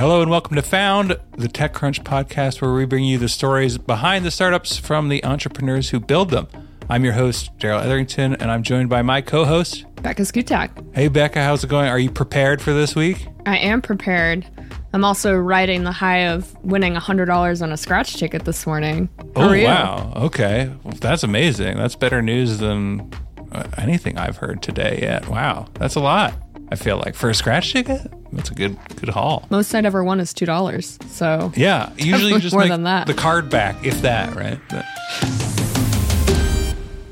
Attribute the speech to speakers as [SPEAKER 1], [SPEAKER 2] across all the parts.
[SPEAKER 1] Hello and welcome to Found, the TechCrunch podcast where we bring you the stories behind the startups from the entrepreneurs who build them. I'm your host, Darrell Etherington, and I'm joined by my co host,
[SPEAKER 2] Becca Szkutak.
[SPEAKER 1] Hey, Becca, how's it going? Are you prepared for this week?
[SPEAKER 2] I am prepared. I'm also riding the high of winning $100 on a scratch ticket this morning. How
[SPEAKER 1] oh, wow. Okay. Well, that's amazing. That's better news than uh, anything I've heard today yet. Wow. That's a lot. I feel like for a scratch ticket, that's a good good haul.
[SPEAKER 2] Most I'd ever won is two dollars. So
[SPEAKER 1] Yeah, usually just
[SPEAKER 2] more
[SPEAKER 1] make
[SPEAKER 2] than that.
[SPEAKER 1] the card back, if that, right? But-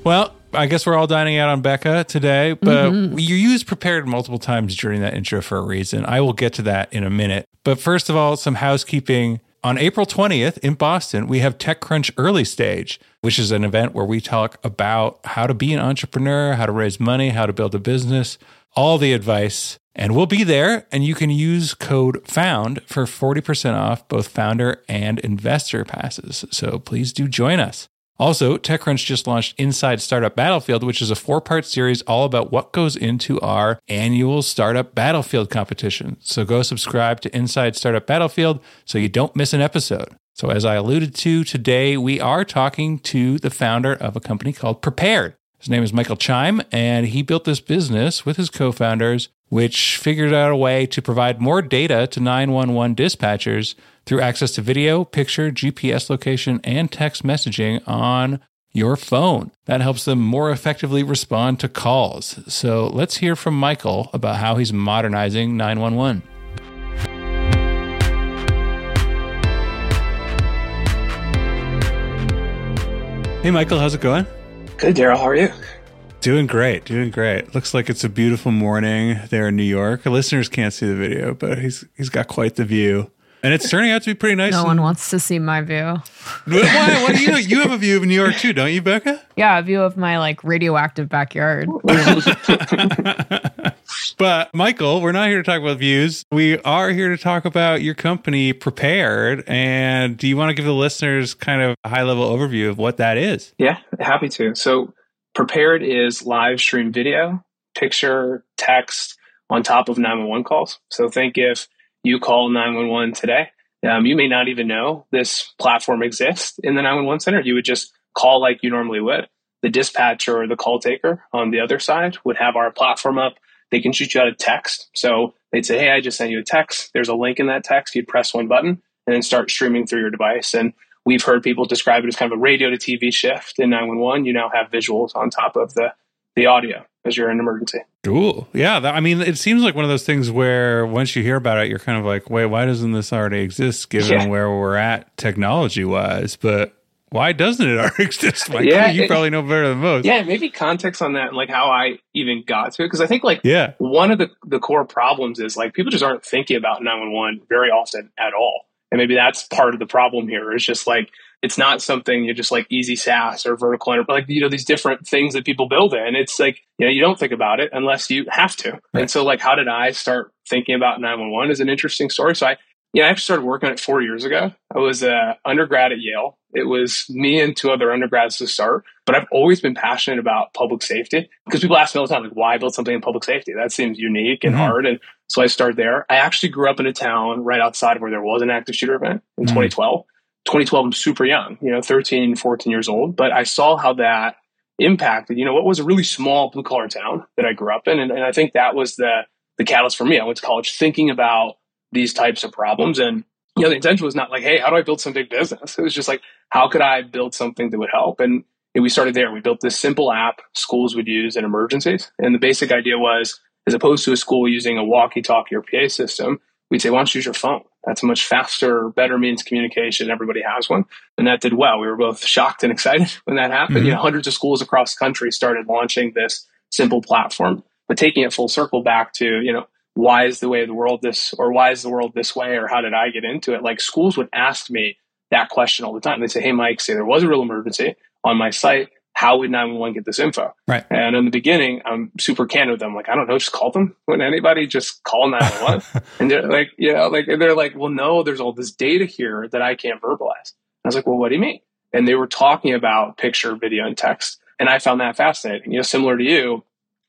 [SPEAKER 1] well, I guess we're all dining out on Becca today, but
[SPEAKER 2] Mm-hmm.
[SPEAKER 1] you used prepared multiple times during that intro for a reason. I will get to that in a minute. But first of all, some housekeeping. On April 20th in Boston, we have TechCrunch Early Stage, which is an event where we talk about how to be an entrepreneur, how to raise money, how to build a business, all the advice. And we'll be there, and you can use code FOUND for 40% off both founder and investor passes. So please do join us. Also, TechCrunch just launched Inside Startup Battlefield, which is a four part series all about what goes into our annual Startup Battlefield competition. So go subscribe to Inside Startup Battlefield so you don't miss an episode. So, as I alluded to today, we are talking to the founder of a company called Prepared. His name is Michael Chime, and he built this business with his co founders, which figured out a way to provide more data to 911 dispatchers through access to video, picture, GPS location, and text messaging on your phone. That helps them more effectively respond to calls. So let's hear from Michael about how he's modernizing 911. Hey, Michael, how's it going?
[SPEAKER 3] Good, Darrell. How are you?
[SPEAKER 1] Doing great, doing great. Looks like it's a beautiful morning there in New York. Listeners can't see the video, but he's he's got quite the view, and it's turning out to be pretty nice.
[SPEAKER 2] No
[SPEAKER 1] and-
[SPEAKER 2] one wants to see my view.
[SPEAKER 1] Why? What do you? You have a view of New York too, don't you, Becca?
[SPEAKER 2] Yeah, a view of my like radioactive backyard.
[SPEAKER 1] But Michael, we're not here to talk about views. We are here to talk about your company, Prepared. And do you want to give the listeners kind of a high level overview of what that is?
[SPEAKER 3] Yeah, happy to. So, Prepared is live stream video, picture, text on top of 911 calls. So, think if you call 911 today, um, you may not even know this platform exists in the 911 center. You would just call like you normally would. The dispatcher or the call taker on the other side would have our platform up. They can shoot you out a text. So they'd say, Hey, I just sent you a text. There's a link in that text. You'd press one button and then start streaming through your device. And we've heard people describe it as kind of a radio to TV shift in 911. You now have visuals on top of the, the audio you're in an emergency.
[SPEAKER 1] Cool. Yeah. That, I mean, it seems like one of those things where once you hear about it, you're kind of like, wait, why doesn't this already exist given
[SPEAKER 3] Yeah.
[SPEAKER 1] where we're at technology wise? But why doesn't it already exist? Michael?
[SPEAKER 3] Yeah,
[SPEAKER 1] you
[SPEAKER 3] it-
[SPEAKER 1] probably know better than most.
[SPEAKER 3] Yeah, maybe context on that and like how I even got to it. Cause I think like
[SPEAKER 1] Yeah.
[SPEAKER 3] one of the, the core problems is like people just aren't thinking about 911 very often at all. And maybe that's part of the problem here. It's just like it's not something you just like easy SaaS or vertical enter- like you know these different things that people build in. It's like you know you don't think about it unless you have to. And so like how did I start thinking about 911 is an interesting story. So I yeah, I actually started working on it four years ago. I was a undergrad at Yale. It was me and two other undergrads to start, but I've always been passionate about public safety because people ask me all the time, like, why build something in public safety? That seems unique and
[SPEAKER 1] Mhm.
[SPEAKER 3] hard. And so I started there. I actually grew up in a town right outside where there was an active shooter event in
[SPEAKER 1] Mhm.
[SPEAKER 3] 2012. 2012, I'm super young, you know, 13, 14 years old, but I saw how that impacted, you know, what was a really small blue collar town that I grew up in. And, and I think that was the, the catalyst for me. I went to college thinking about these types of problems. And, you know, the intention was not like, hey, how do I build some big business? It was just like, how could I build something that would help? And and we started there. We built this simple app schools would use in emergencies. And the basic idea was, as opposed to a school using a walkie talkie or PA system, we'd say, why don't you use your phone? That's a much faster, better means of communication. Everybody has one. And that did well. We were both shocked and excited when that happened.
[SPEAKER 1] Mhm.
[SPEAKER 3] You know, hundreds of schools across the country started launching this simple platform, but taking it full circle back to, you know, why is the way of the world this, or why is the world this way, or how did I get into it? Like schools would ask me that question all the time. They'd say, Hey, Mike, say there was a real emergency on my site. How would 911 get this info?
[SPEAKER 1] Right.
[SPEAKER 3] And in the beginning, I'm super candid with them. Like, I don't know, just call them. When anybody just call 911. and they're like, you know, like, they're like, well, no, there's all this data here that I can't verbalize. I was like, well, what do you mean? And they were talking about picture, video, and text. And I found that fascinating. You know, similar to you,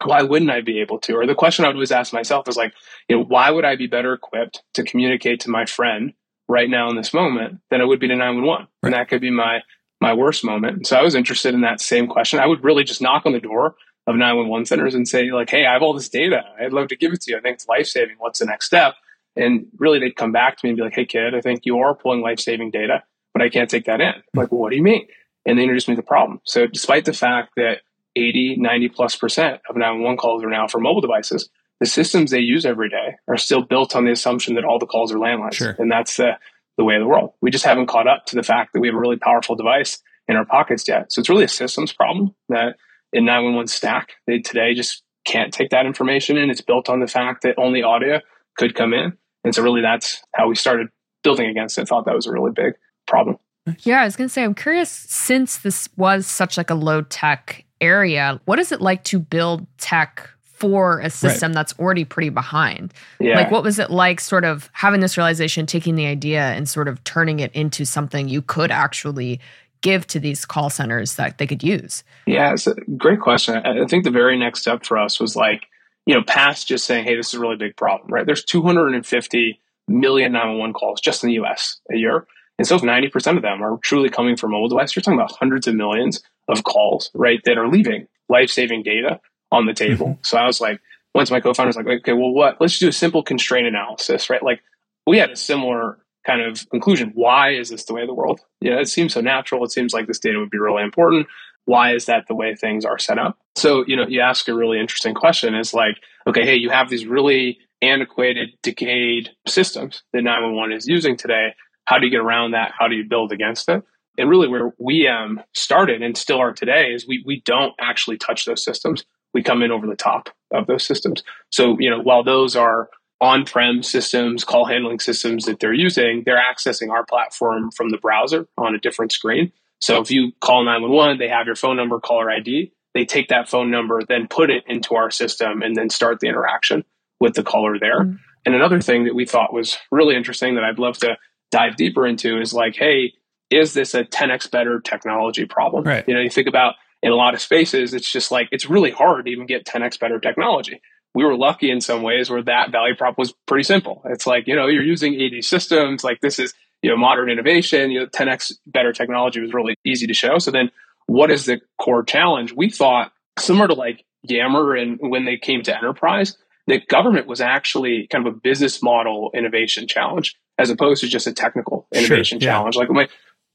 [SPEAKER 3] why wouldn't I be able to? Or the question I would always ask myself is like, you know, why would I be better equipped to communicate to my friend right now in this moment than it would be to 911? Right. And that could be my my worst moment. So I was interested in that same question. I would really just knock on the door of 911 centers and say, like, hey, I have all this data. I'd love to give it to you. I think it's life saving. What's the next step? And really, they'd come back to me and be like, hey, kid, I think you are pulling life saving data, but I can't take that in. I'm like, well, what do you mean? And they introduced me to the problem. So, despite the fact that 80, 90 plus percent of 911 calls are now for mobile devices, the systems they use every day are still built on the assumption that all the calls are landlines. Sure. And that's the, the way of the world. We just haven't caught up to the fact that we have a really powerful device in our pockets yet. So, it's really a systems problem that in 911 stack, they today just can't take that information in. It's built on the fact that only audio could come in. And so really that's how we started building against it. Thought that was a really big problem.
[SPEAKER 2] Yeah, I was going to say, I'm curious since this was such like a low tech area, what is it like to build tech for a system right. that's already pretty behind? Yeah. Like, what was it like sort of having this realization, taking the idea and sort of turning it into something you could actually give to these call centers that they could use?
[SPEAKER 3] Yeah, it's a great question. I think the very next step for us was like, you know, past just saying, hey, this is a really big problem, right? There's 250 million 911 calls just in the US a year. And so if 90% of them are truly coming from mobile devices, you're talking about hundreds of millions of calls, right, that are leaving life saving data on the table. Mm-hmm. So I was like, once my co-founder was like, okay, well, what? Let's do a simple constraint analysis, right? Like we had a similar kind of conclusion. Why is this the way of the world? Yeah, it seems so natural. It seems like this data would be really important. Why is that the way things are set up? So, you know, you ask a really interesting question is like, okay, hey, you have these really antiquated, decayed systems that 911 is using today. How do you get around that? How do you build against it? And really, where we um, started and still are today is we, we don't actually touch those systems. We come in over the top of those systems. So, you know, while those are on prem systems, call handling systems that they're using, they're accessing our platform from the browser on a different screen. So if you call 911, they have your phone number, caller ID. They take that phone number, then put it into our system, and then start the interaction with the caller there. Mm-hmm. And another thing that we thought was really interesting that I'd love to dive deeper into is like, hey, is this a 10x better technology problem?
[SPEAKER 1] Right.
[SPEAKER 3] You know, you think about in a lot of spaces, it's just like it's really hard to even get 10x better technology. We were lucky in some ways where that value prop was pretty simple. It's like, you know, you're using AD systems, like this is you know, modern innovation, you know, 10x better technology was really easy to show. So then what is the core challenge? We thought similar to like Yammer and when they came to enterprise, that government was actually kind of a business model innovation challenge as opposed to just a technical innovation sure, yeah. challenge. Like my,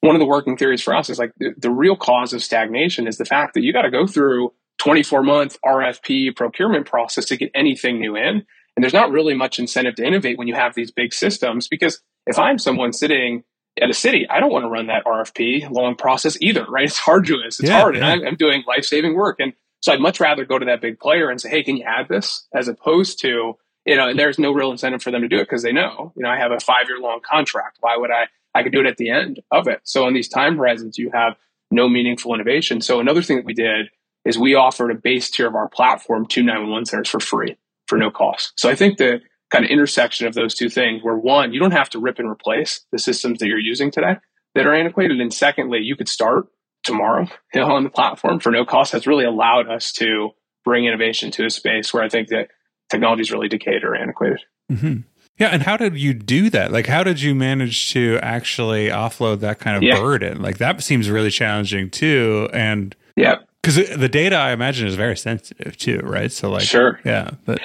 [SPEAKER 3] one of the working theories for us is like the, the real cause of stagnation is the fact that you got to go through 24 month RFP procurement process to get anything new in. And there's not really much incentive to innovate when you have these big systems because if I'm someone sitting at a city, I don't want to run that RFP long process either, right? It's arduous, it's yeah, hard, yeah. and I'm, I'm doing life saving work. And so I'd much rather go to that big player and say, hey, can you add this? As opposed to, you know, and there's no real incentive for them to do it because they know, you know, I have a five year long contract. Why would I? I could do it at the end of it. So in these time horizons, you have no meaningful innovation. So another thing that we did is we offered a base tier of our platform to 911 centers for free for no cost. So I think the kind of intersection of those two things where one, you don't have to rip and replace the systems that you're using today that are antiquated. And secondly, you could start tomorrow you know, on the platform for no cost has really allowed us to bring innovation to a space where I think that technology is really decayed or antiquated.
[SPEAKER 1] Mm-hmm. Yeah, and how did you do that? Like, how did you manage to actually offload that kind of yeah. burden? Like, that seems really challenging too. And
[SPEAKER 3] yeah,
[SPEAKER 1] because the data I imagine is very sensitive too, right? So, like,
[SPEAKER 3] sure,
[SPEAKER 1] yeah, but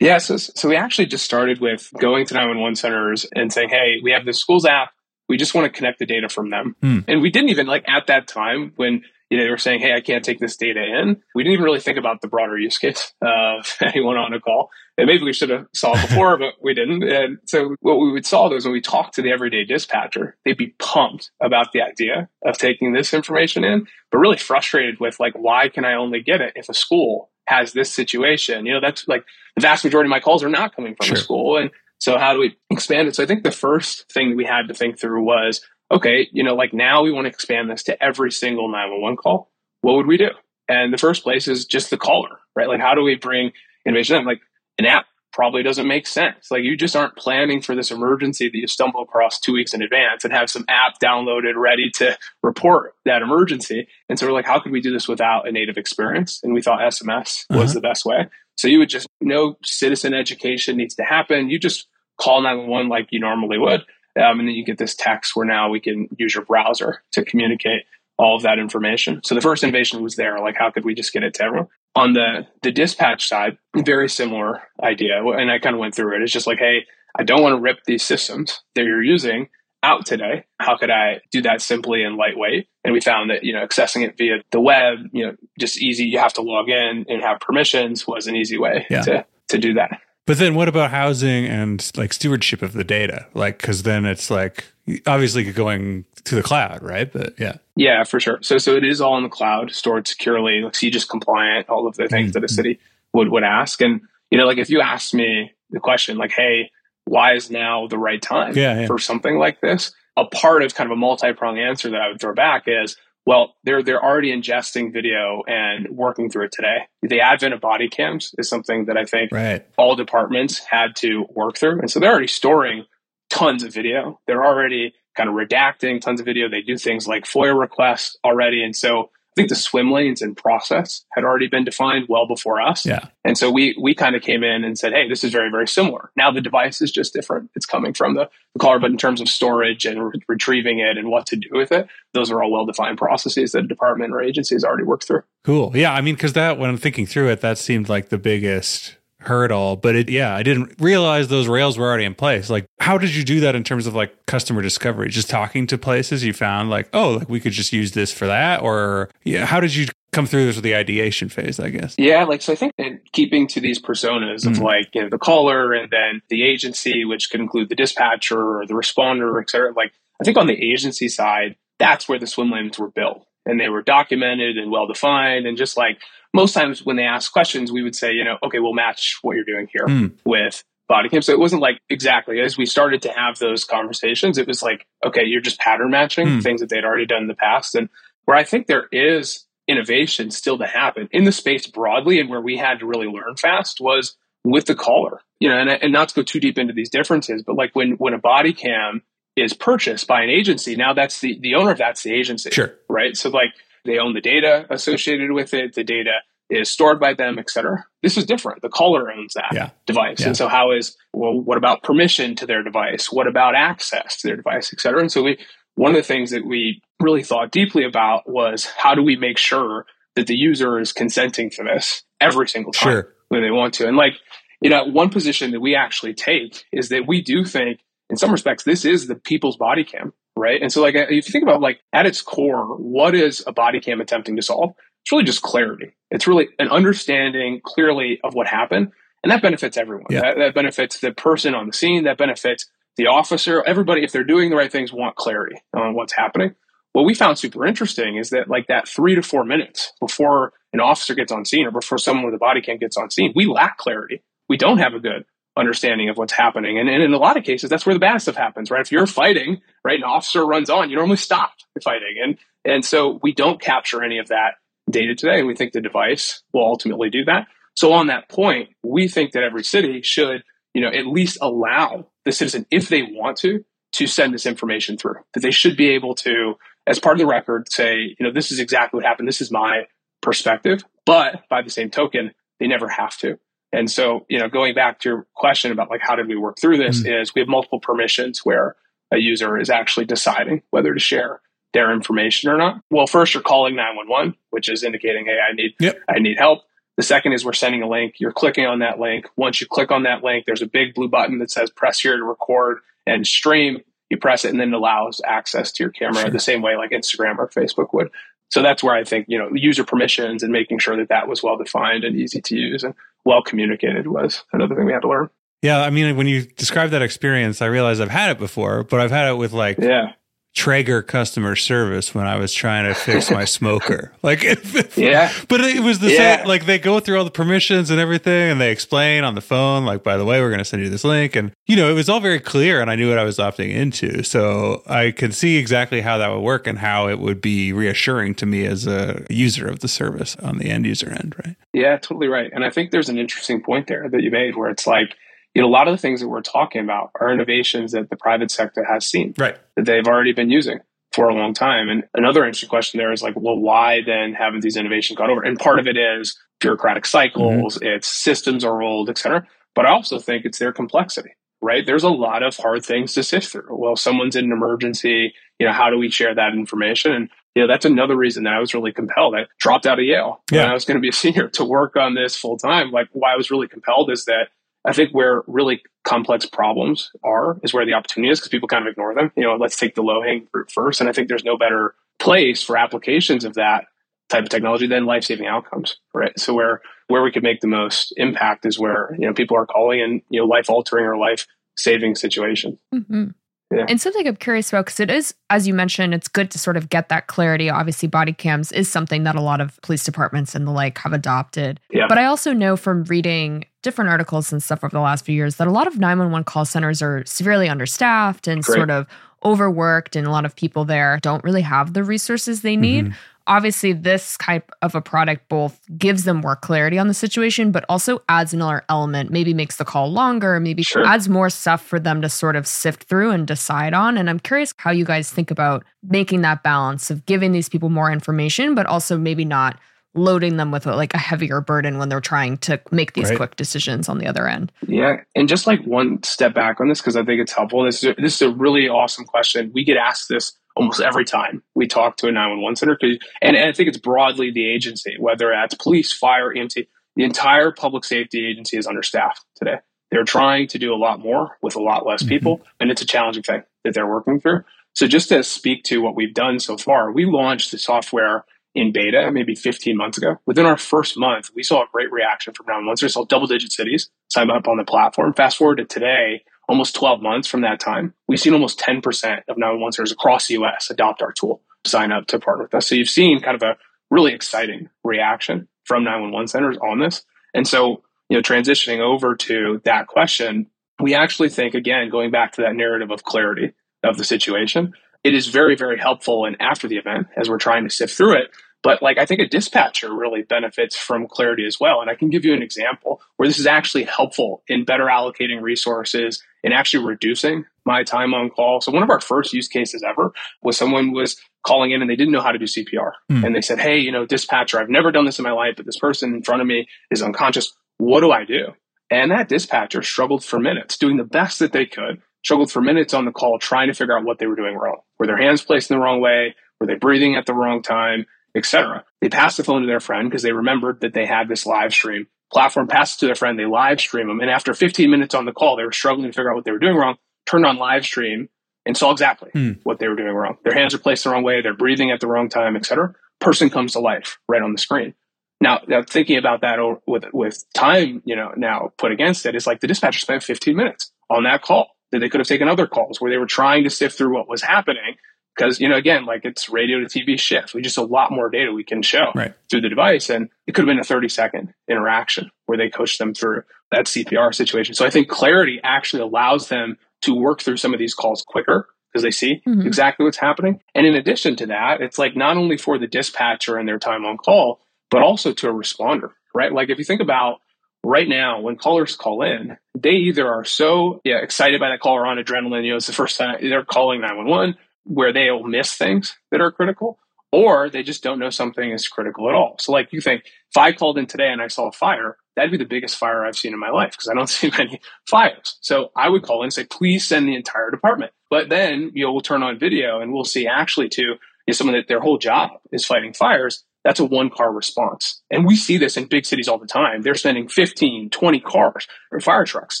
[SPEAKER 3] yeah, so so we actually just started with going to 911 centers and saying, "Hey, we have this schools app. We just want to connect the data from them." Hmm. And we didn't even like at that time when you know they were saying, "Hey, I can't take this data in." We didn't even really think about the broader use case of anyone on a call. And maybe we should have saw it before, but we didn't. And so what we would saw was when we talked to the everyday dispatcher, they'd be pumped about the idea of taking this information in, but really frustrated with like, why can I only get it if a school has this situation? You know, that's like the vast majority of my calls are not coming from sure. a school. And so how do we expand it? So I think the first thing we had to think through was, okay, you know, like now we want to expand this to every single 911 call. What would we do? And the first place is just the caller, right? Like, how do we bring innovation? Like, an app probably doesn't make sense. Like you just aren't planning for this emergency that you stumble across two weeks in advance and have some app downloaded ready to report that emergency. And so we're like, how could we do this without a native experience? And we thought SMS was uh-huh. the best way. So you would just know citizen education needs to happen. You just call 911 like you normally would. Um, and then you get this text where now we can use your browser to communicate all of that information. So the first innovation was there. Like, how could we just get it to everyone? On the the dispatch side, very similar idea, and I kind of went through it. It's just like, hey, I don't want to rip these systems that you're using out today. How could I do that simply and lightweight? And we found that you know accessing it via the web, you know, just easy. You have to log in and have permissions was an easy way yeah. to to do that.
[SPEAKER 1] But then what about housing and like stewardship of the data? Like, cause then it's like obviously going to the cloud, right? But yeah.
[SPEAKER 3] Yeah, for sure. So, so it is all in the cloud, stored securely, like CJIS compliant, all of the things mm-hmm. that a mm-hmm. city would, would ask. And, you know, like if you asked me the question, like, Hey, why is now the right time yeah, yeah. for something like this? A part of kind of a multi-pronged answer that I would throw back is, well, they're they're already ingesting video and working through it today. The advent of body cams is something that I think right. all departments had to work through, and so they're already storing tons of video. They're already kind of redacting tons of video. They do things like FOIA requests already, and so think the swim lanes and process had already been defined well before us.
[SPEAKER 1] Yeah.
[SPEAKER 3] And so we we kind of came in and said, hey, this is very, very similar. Now the device is just different. It's coming from the, the caller, but in terms of storage and re- retrieving it and what to do with it, those are all well defined processes that a department or agency has already worked through.
[SPEAKER 1] Cool. Yeah. I mean, because that when I'm thinking through it, that seemed like the biggest hurdle but it yeah i didn't realize those rails were already in place. Like how did you do that in terms of like customer discovery? Just talking to places you found like oh like we could just use this for that? Or yeah how did you come through this with the ideation phase i guess?
[SPEAKER 3] Yeah like so i think in keeping to these personas of mm like you know the caller and then the agency which could include the dispatcher or the responder et cetera like i think on the agency side that's where the swim lanes were built and they were documented and well defined and just like most times when they ask questions, we would say, you know, okay, we'll match what you're doing here mm. with body cam. So it wasn't like exactly as we started to have those conversations, it was like, okay, you're just pattern matching mm. things that they'd already done in the past. And where I think there is innovation still to happen in the space broadly and where we had to really learn fast was with the caller. You know, and, and not to go too deep into these differences, but like when when a body cam is purchased by an agency, now that's the the owner of that's the agency.
[SPEAKER 1] Sure.
[SPEAKER 3] Right. So like they own the data associated with it. The data is stored by them, et cetera. This is different. The caller owns that yeah. device. Yeah. And so how is, well, what about permission to their device? What about access to their device, et cetera? And so we, one of the things that we really thought deeply about was how do we make sure that the user is consenting to this every single time sure. when they want to? And like, you know, one position that we actually take is that we do think in some respects, this is the people's body cam right? And so, like, if you think about like at its core, what is a body cam attempting to solve? It's really just clarity. It's really an understanding clearly of what happened, and that benefits everyone. Yeah. That, that benefits the person on the scene. That benefits the officer. Everybody, if they're doing the right things, want clarity on what's happening. What we found super interesting is that like that three to four minutes before an officer gets on scene or before someone with a body cam gets on scene, we lack clarity. We don't have a good understanding of what's happening. And, and, in a lot of cases, that's where the bad stuff happens, right? If you're fighting, right, an officer runs on, you normally stop the fighting. And, and so we don't capture any of that data today. And we think the device will ultimately do that. So on that point, we think that every city should, you know, at least allow the citizen, if they want to, to send this information through, that they should be able to, as part of the record, say, you know, this is exactly what happened. This is my perspective. But by the same token, they never have to. And so, you know, going back to your question about like how did we work through this mm-hmm. is we have multiple permissions where a user is actually deciding whether to share their information or not. Well, first you're calling 911, which is indicating, hey, I need yep. I need help. The second is we're sending a link. You're clicking on that link. Once you click on that link, there's a big blue button that says press here to record and stream. You press it and then it allows access to your camera sure. the same way like Instagram or Facebook would. So that's where I think, you know, user permissions and making sure that that was well defined and easy to use and well communicated was another thing we had to learn.
[SPEAKER 1] Yeah, I mean, when you describe that experience, I realize I've had it before, but I've had it with like
[SPEAKER 3] yeah.
[SPEAKER 1] Traeger customer service when I was trying to fix my smoker. Like, if,
[SPEAKER 3] yeah,
[SPEAKER 1] but it was the yeah. same. Like, they go through all the permissions and everything, and they explain on the phone, like, by the way, we're going to send you this link, and you know, it was all very clear, and I knew what I was opting into, so I could see exactly how that would work and how it would be reassuring to me as a user of the service on the end user end, right?
[SPEAKER 3] Yeah, totally right. And I think there's an interesting point there that you made, where it's like you know, a lot of the things that we're talking about are innovations that the private sector has seen,
[SPEAKER 1] right?
[SPEAKER 3] That they've already been using for a long time. And another interesting question there is like, well, why then haven't these innovations gone over? And part of it is bureaucratic cycles, mm-hmm. it's systems are old, et cetera. But I also think it's their complexity, right? There's a lot of hard things to sift through. Well, someone's in an emergency, you know, how do we share that information? And you know, that's another reason that I was really compelled. I dropped out of Yale yeah. when I was going to be a senior to work on this full time. Like why I was really compelled is that I think where really complex problems are is where the opportunity is because people kind of ignore them. You know, let's take the low hanging fruit first. And I think there's no better place for applications of that type of technology than life saving outcomes, right? So where where we could make the most impact is where you know people are calling in you know life altering or life saving situations.
[SPEAKER 2] Mm-hmm. Yeah. And something I'm curious about because it is, as you mentioned, it's good to sort of get that clarity. Obviously, body cams is something that a lot of police departments and the like have adopted.
[SPEAKER 3] Yeah.
[SPEAKER 2] But I also know from reading different articles and stuff over the last few years that a lot of 911 call centers are severely understaffed and Great. sort of overworked, and a lot of people there don't really have the resources they need. Mm-hmm obviously this type of a product both gives them more clarity on the situation but also adds another element maybe makes the call longer maybe sure. adds more stuff for them to sort of sift through and decide on and i'm curious how you guys think about making that balance of giving these people more information but also maybe not loading them with a, like a heavier burden when they're trying to make these right. quick decisions on the other end
[SPEAKER 3] yeah and just like one step back on this because i think it's helpful this is, a, this is a really awesome question we get asked this almost every time we talk to a 911 center. And, and I think it's broadly the agency, whether that's police, fire, EMT, the entire public safety agency is understaffed today. They're trying to do a lot more with a lot less mm-hmm. people, mm-hmm. and it's a challenging thing that they're working through. So, just to speak to what we've done so far, we launched the software in beta maybe 15 months ago. Within our first month, we saw a great reaction from 911. We saw double digit cities sign up on the platform. Fast forward to today, almost 12 months from that time, we've seen almost 10% of 911 centers across the US adopt our tool, sign up to partner with us. So you've seen kind of a really exciting reaction from 911 centers on this. And so, you know, transitioning over to that question, we actually think, again, going back to that narrative of clarity of the situation, it is very, very helpful. And after the event, as we're trying to sift through it, but like I think a dispatcher really benefits from clarity as well. And I can give you an example where this is actually helpful in better allocating resources and actually reducing my time on call. So one of our first use cases ever was someone was calling in and they didn't know how to do CPR. Mm. And they said, Hey, you know, dispatcher, I've never done this in my life, but this person in front of me is unconscious. What do I do? And that dispatcher struggled for minutes, doing the best that they could, struggled for minutes on the call, trying to figure out what they were doing wrong. Were their hands placed in the wrong way? Were they breathing at the wrong time? etc. They passed the phone to their friend because they remembered that they had this live stream. Platform passed it to their friend, they live stream them. And after 15 minutes on the call, they were struggling to figure out what they were doing wrong, turned on live stream and saw exactly hmm. what they were doing wrong. Their hands are placed the wrong way, they're breathing at the wrong time, etc. Person comes to life right on the screen. Now, now thinking about that with with time, you know, now put against it, it's like the dispatcher spent 15 minutes on that call that they could have taken other calls where they were trying to sift through what was happening. Because you know again like it's radio to tv shift. We just a lot more data we can show
[SPEAKER 1] right.
[SPEAKER 3] through the device and it could have been a 30 second interaction where they coached them through that cpr situation. So i think clarity actually allows them to work through some of these calls quicker because they see mm-hmm. exactly what's happening. And in addition to that it's like not only for the dispatcher and their time on call but also to a responder right? Like if you think about right now when callers call in they either are so yeah, excited by that call or on adrenaline you know it's the first time they're calling 911 where they'll miss things that are critical, or they just don't know something is critical at all. So, like you think, if I called in today and I saw a fire, that'd be the biggest fire I've seen in my life because I don't see many fires. So I would call in and say, please send the entire department. But then you know, we'll turn on video and we'll see actually to you know, someone that their whole job is fighting fires. That's a one car response. And we see this in big cities all the time. They're sending 15, 20 cars or fire trucks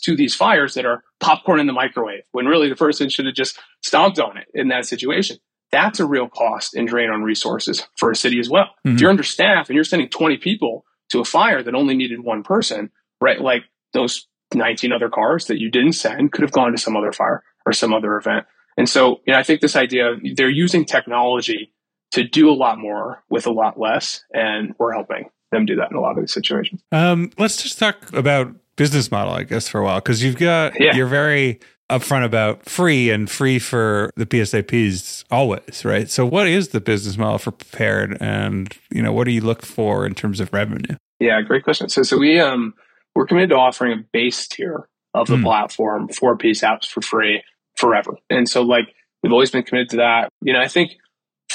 [SPEAKER 3] to these fires that are popcorn in the microwave when really the person should have just stomped on it in that situation. That's a real cost and drain on resources for a city as well. Mm-hmm. If you're understaffed and you're sending 20 people to a fire that only needed one person, right? Like those 19 other cars that you didn't send could have gone to some other fire or some other event. And so, you know, I think this idea they're using technology to do a lot more with a lot less, and we're helping them do that in a lot of these situations.
[SPEAKER 1] Um, let's just talk about business model, I guess, for a while, because you've got yeah. you're very upfront about free and free for the PSAPs always, right? So, what is the business model for Prepared, and you know, what do you look for in terms of revenue?
[SPEAKER 3] Yeah, great question. So, so we um we're committed to offering a base tier of the mm. platform for PSAPs for free forever, and so like we've always been committed to that. You know, I think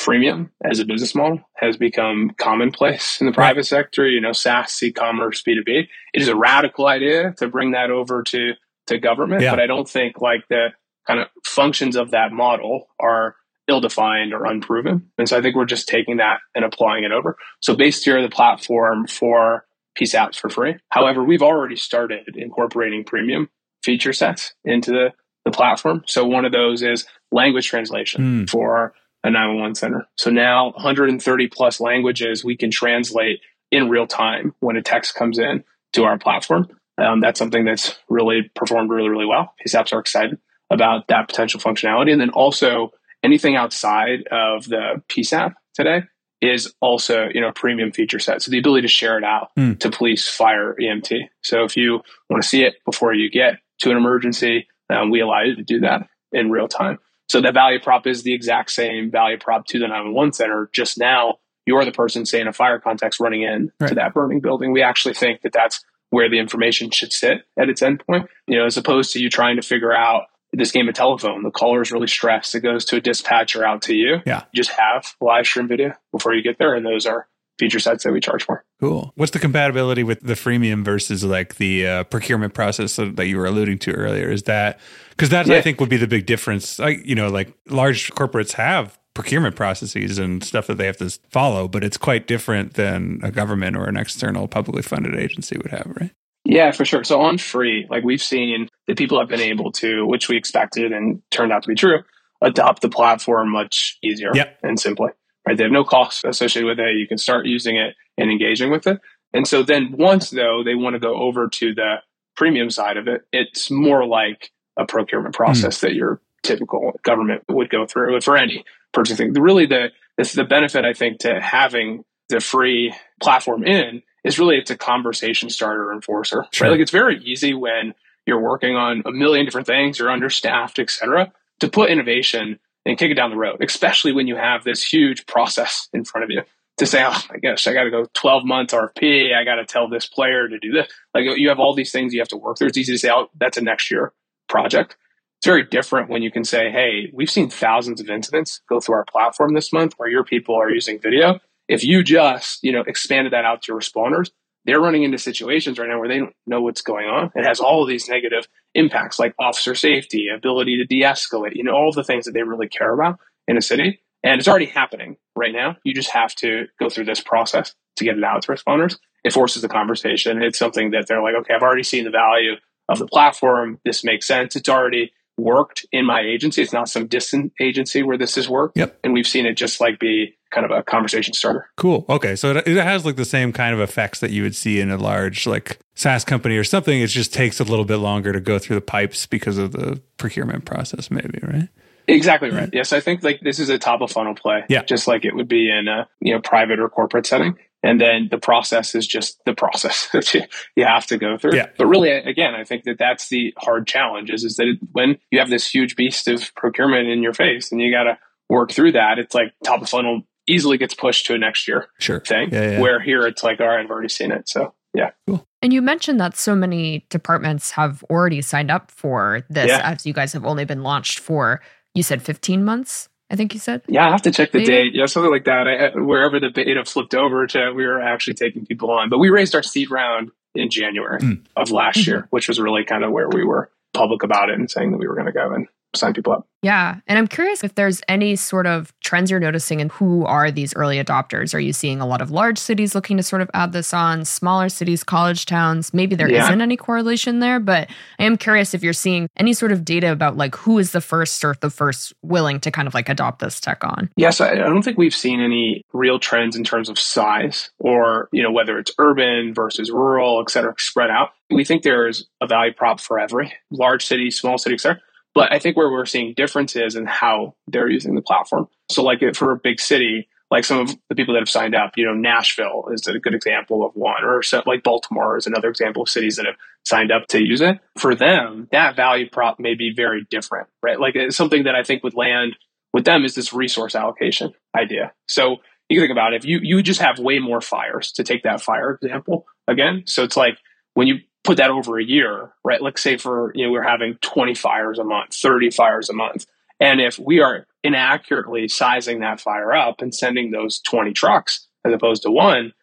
[SPEAKER 3] freemium as a business model has become commonplace in the private right. sector. You know, SaaS, e-commerce, B2B. It is a radical idea to bring that over to, to government, yeah. but I don't think like the kind of functions of that model are ill-defined or unproven. And so I think we're just taking that and applying it over. So base tier the platform for PSAPs for free. However, we've already started incorporating premium feature sets into the, the platform. So one of those is language translation mm. for a 911 center. So now 130 plus languages we can translate in real time when a text comes in to our platform. Um, that's something that's really performed really, really well. PSAPs are excited about that potential functionality. And then also anything outside of the PSAP today is also, you know, a premium feature set. So the ability to share it out mm. to police, fire, EMT. So if you want to see it before you get to an emergency, um, we allow you to do that in real time. So the value prop is the exact same value prop to the 911 center. Just now, you're the person, say, in a fire context running in right. to that burning building. We actually think that that's where the information should sit at its endpoint, you know, as opposed to you trying to figure out this game of telephone. The caller is really stressed. It goes to a dispatcher out to you.
[SPEAKER 1] Yeah.
[SPEAKER 3] You just have live stream video before you get there. And those are feature sets that we charge for.
[SPEAKER 1] Cool. What's the compatibility with the freemium versus like the uh, procurement process that you were alluding to earlier? Is that because that yeah. I think would be the big difference? Like you know, like large corporates have procurement processes and stuff that they have to follow, but it's quite different than a government or an external publicly funded agency would have, right?
[SPEAKER 3] Yeah, for sure. So on free, like we've seen that people have been able to, which we expected and turned out to be true, adopt the platform much easier yep. and simply right? They have no costs associated with it. You can start using it and engaging with it. And so then once though they want to go over to the premium side of it, it's more like a procurement process mm. that your typical government would go through for any purchasing. Thing. Really the this the benefit I think to having the free platform in is really it's a conversation starter enforcer. Sure. Right? Like it's very easy when you're working on a million different things, you're understaffed, et cetera, to put innovation and kick it down the road, especially when you have this huge process in front of you to say, oh my gosh, I got to go 12 months RFP. I got to tell this player to do this. Like you have all these things you have to work through. It's easy to say, oh, that's a next year project. It's very different when you can say, hey, we've seen thousands of incidents go through our platform this month where your people are using video. If you just, you know, expanded that out to your responders, they're running into situations right now where they don't know what's going on. It has all of these negative impacts like officer safety, ability to de-escalate, you know, all the things that they really care about in a city. And it's already happening right now. You just have to go through this process to get it out to responders. It forces the conversation. It's something that they're like, okay, I've already seen the value of the platform. This makes sense. It's already worked in my agency. It's not some distant agency where this has worked.
[SPEAKER 1] Yep.
[SPEAKER 3] And we've seen it just like be kind of a conversation starter.
[SPEAKER 1] Cool. Okay. So it, it has like the same kind of effects that you would see in a large like SaaS company or something. It just takes a little bit longer to go through the pipes because of the procurement process, maybe, right?
[SPEAKER 3] Exactly right. Yes, I think like this is a top of funnel play.
[SPEAKER 1] Yeah.
[SPEAKER 3] Just like it would be in a you know private or corporate setting. And then the process is just the process that you, you have to go through.
[SPEAKER 1] Yeah.
[SPEAKER 3] But really, again, I think that that's the hard challenge is, is that it, when you have this huge beast of procurement in your face and you got to work through that, it's like top of funnel easily gets pushed to a next year
[SPEAKER 1] sure.
[SPEAKER 3] thing.
[SPEAKER 1] Yeah, yeah.
[SPEAKER 3] Where here it's like, all right, I've already seen it. So yeah.
[SPEAKER 1] Cool.
[SPEAKER 2] And you mentioned that so many departments have already signed up for this yeah. as you guys have only been launched for, you said 15 months? I think you said.
[SPEAKER 3] Yeah, I have to check the Maybe? date. Yeah, something like that. I, wherever the beta flipped over to, we were actually taking people on. But we raised our seed round in January mm. of last mm-hmm. year, which was really kind of where we were public about it and saying that we were going to go and sign people up.
[SPEAKER 2] Yeah. And I'm curious if there's any sort of trends you're noticing and who are these early adopters? Are you seeing a lot of large cities looking to sort of add this on, smaller cities, college towns? Maybe there yeah. not any correlation there, but I am curious if you're seeing any sort of data about like who is the first or the first willing to kind of like adopt this tech on.
[SPEAKER 3] Yes, I don't think we've seen any real trends in terms of size or, you know, whether it's urban versus rural, et cetera, spread out. We think there is a value prop for every large city, small city, et cetera But I think where we're seeing differences in how they're using the platform. So, like for a big city, like some of the people that have signed up, you know, Nashville is a good example of one, or so, like Baltimore is another example of cities that have signed up to use it. For them, that value prop may be very different, right? Like it's something that I think would land with them is this resource allocation idea. So you think about it, if you you just have way more fires to take that fire example again. So it's like when you put that over a year, right? Let's say for you know we're having 20 fires a month, 30 fires a month. And if we are inaccurately sizing that fire up and sending those 20 trucks as opposed to one,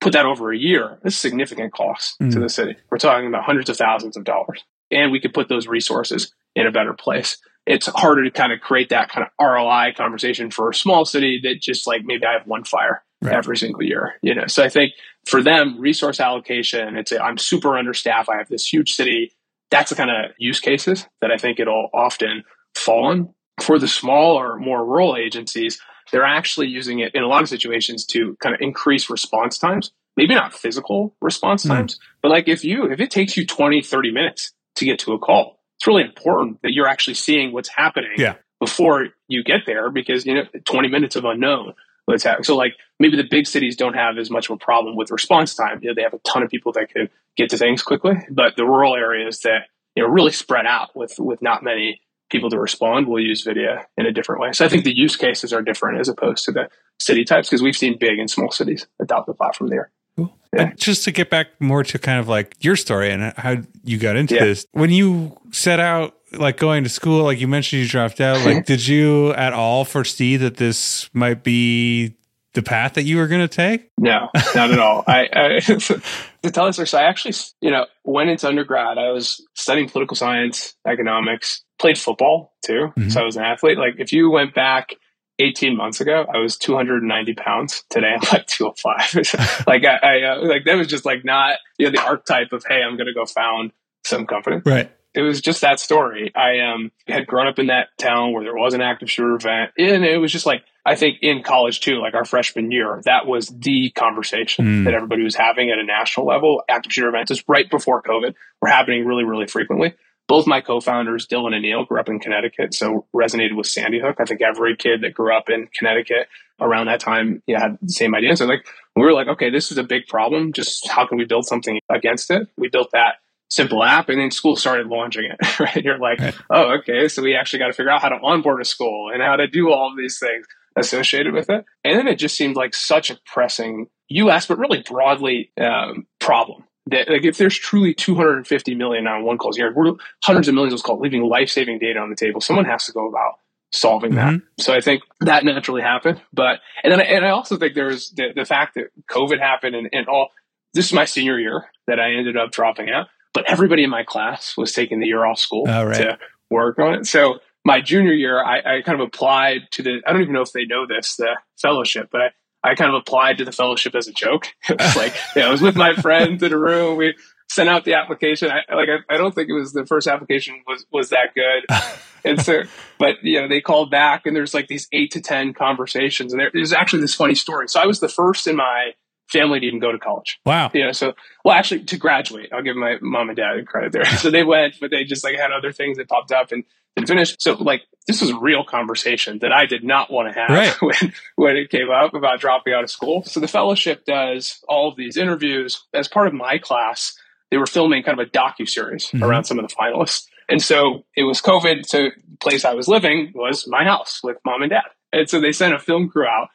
[SPEAKER 3] put that over a year, it's significant cost mm. to the city. We're talking about hundreds of thousands of dollars. And we could put those resources in a better place. It's harder to kind of create that kind of ROI conversation for a small city that just like maybe I have one fire right. every single year, you know. So I think for them, resource allocation, it's a, I'm super understaffed. I have this huge city. That's the kind of use cases that I think it'll often fall on for the smaller, more rural agencies, they're actually using it in a lot of situations to kind of increase response times. Maybe not physical response mm. times, but like if you, if it takes you 20, 30 minutes to get to a call, it's really important that you're actually seeing what's happening
[SPEAKER 1] yeah.
[SPEAKER 3] before you get there because, you know, 20 minutes of unknown. What's happening. So like maybe the big cities don't have as much of a problem with response time. You know, they have a ton of people that can get to things quickly, but the rural areas that, you know, really spread out with, with not many people to respond will use video in a different way. So I think the use cases are different as opposed to the city types because we've seen big and small cities adopt the platform there.
[SPEAKER 1] Cool. Yeah. just to get back more to kind of like your story and how you got into yeah. this, when you set out like going to school, like you mentioned you dropped out, like did you at all foresee that this might be the path that you were going to take?
[SPEAKER 3] No, not at all. I, I to tell this story, I actually, you know, went into undergrad. I was studying political science, economics, played football too. Mm-hmm. So I was an athlete. Like if you went back 18 months ago, I was 290 pounds. Today I'm like 205. like I, I uh, like that was just like not you know the archetype of hey I'm going to go found some company.
[SPEAKER 1] Right
[SPEAKER 3] it was just that story. I um, had grown up in that town where there was an active shooter event, and it was just like I think in college too, like our freshman year, that was the conversation mm. that everybody was having at a national level. Active shooter events, just right before COVID, were happening really, really frequently. Both my co-founders, Dylan and Neal, grew up in Connecticut, so resonated with Sandy Hook. I think every kid that grew up in Connecticut around that time yeah, had the same idea. So like we were like, okay, this is a big problem. Just how can we build something against it? We built that simple app and then school started launching it right you're like right. oh okay so we actually got to figure out how to onboard a school and how to do all of these things associated with it and then it just seemed like such a pressing us but really broadly um, problem that like if there's truly 250 million 911 calls here we're hundreds of millions of calls leaving life-saving data on the table someone has to go about solving mm-hmm. that so i think that naturally happened but and then and i also think there's the, the fact that covid happened and, and all this is my senior year that i ended up dropping out but everybody in my class was taking the year off school right. to work on it. So my junior year, I, I, kind of applied to the, I don't even know if they know this, the fellowship, but I, I kind of applied to the fellowship as a joke. It was like, yeah, I was with my friends in a room. We sent out the application. I, like, I, I don't think it was the first application was, was that good. and so, but you know, they called back and there's like these eight to 10 conversations and there, there's actually this funny story. So I was the first in my family even go to college.
[SPEAKER 1] Wow.
[SPEAKER 3] You know, so well, actually, to graduate, I'll give my mom and dad credit there. so they went, but they just like had other things that popped up and didn't finish. So like this was a real conversation that I did not want to have right. when when it came up about dropping out of school. So the fellowship does all of these interviews as part of my class. They were filming kind of a docu series mm-hmm. around some of the finalists. And so it was COVID. So the place I was living was my house with mom and dad. And so they sent a film crew out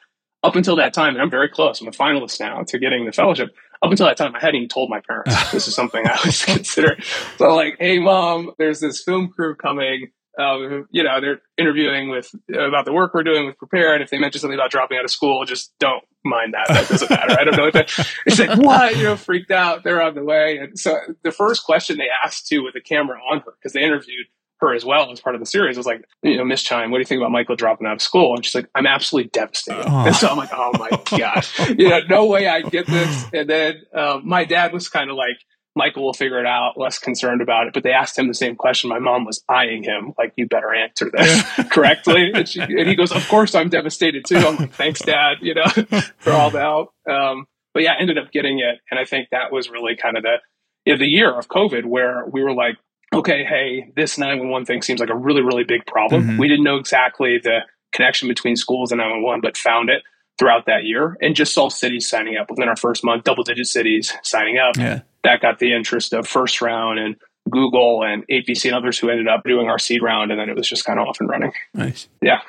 [SPEAKER 3] up until that time, and I'm very close. I'm a finalist now to getting the fellowship. Up until that time, I hadn't even told my parents this is something I was considering. So, like, hey, mom, there's this film crew coming. Um, you know, they're interviewing with about the work we're doing with Prepare, and if they mention something about dropping out of school, just don't mind that. That doesn't matter. I don't know. What it's like what you know, freaked out. They're on the way, and so the first question they asked too with the camera on her because they interviewed her as well as part of the series. I was like, you know, Miss Chime, what do you think about Michael dropping out of school? And she's like, I'm absolutely devastated. Oh. And so I'm like, oh my gosh, you know, no way I get this. And then uh, my dad was kind of like, Michael will figure it out, less concerned about it. But they asked him the same question. My mom was eyeing him, like, you better answer this correctly. And, she, and, he goes, Of course, I'm devastated too. I'm like, Thanks, Dad, you know, for all the help. Um, but yeah, ended up getting it. And I think that was really kind of the, you know, the year of COVID where we were like, okay, hey, this 911 thing seems like a really, really big problem. Mm-hmm. We didn't know exactly the connection between schools and 911, but found it throughout that year and just saw cities signing up within our first month, double digit cities signing up. Yeah. That got the interest of first round and Google and 8VC and others who ended up doing our seed round. And then it was just kind of off and running.
[SPEAKER 1] Nice.
[SPEAKER 3] Yeah.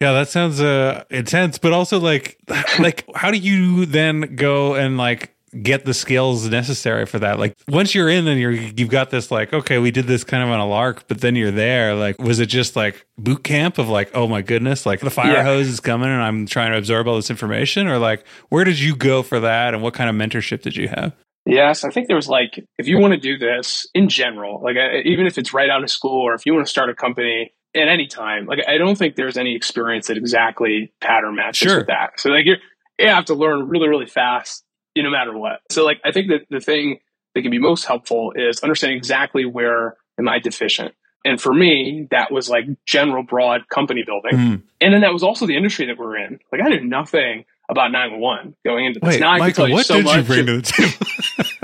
[SPEAKER 1] Yeah, that sounds uh intense, but also like like how do you then go and like get the skills necessary for that. Like once you're in and you're you've got this like okay, we did this kind of on a lark, but then you're there. Like was it just like boot camp of like oh my goodness, like the fire yeah. hose is coming and I'm trying to absorb all this information, or like where did you go for that and what kind of mentorship did you have?
[SPEAKER 3] Yes, I think there was like if you want to do this in general, like even if it's right out of school or if you want to start a company at any time, like I don't think there's any experience that exactly pattern matches sure. with that. So like you you have to learn really really fast no matter what. So like I think that the thing that can be most helpful is understanding exactly where am I deficient. And for me, that was like general broad company building. Mm. And then that was also the industry that we're in. Like I knew nothing about 911 going into this.
[SPEAKER 1] Wait, now Michael, what so did you bring to the
[SPEAKER 3] table?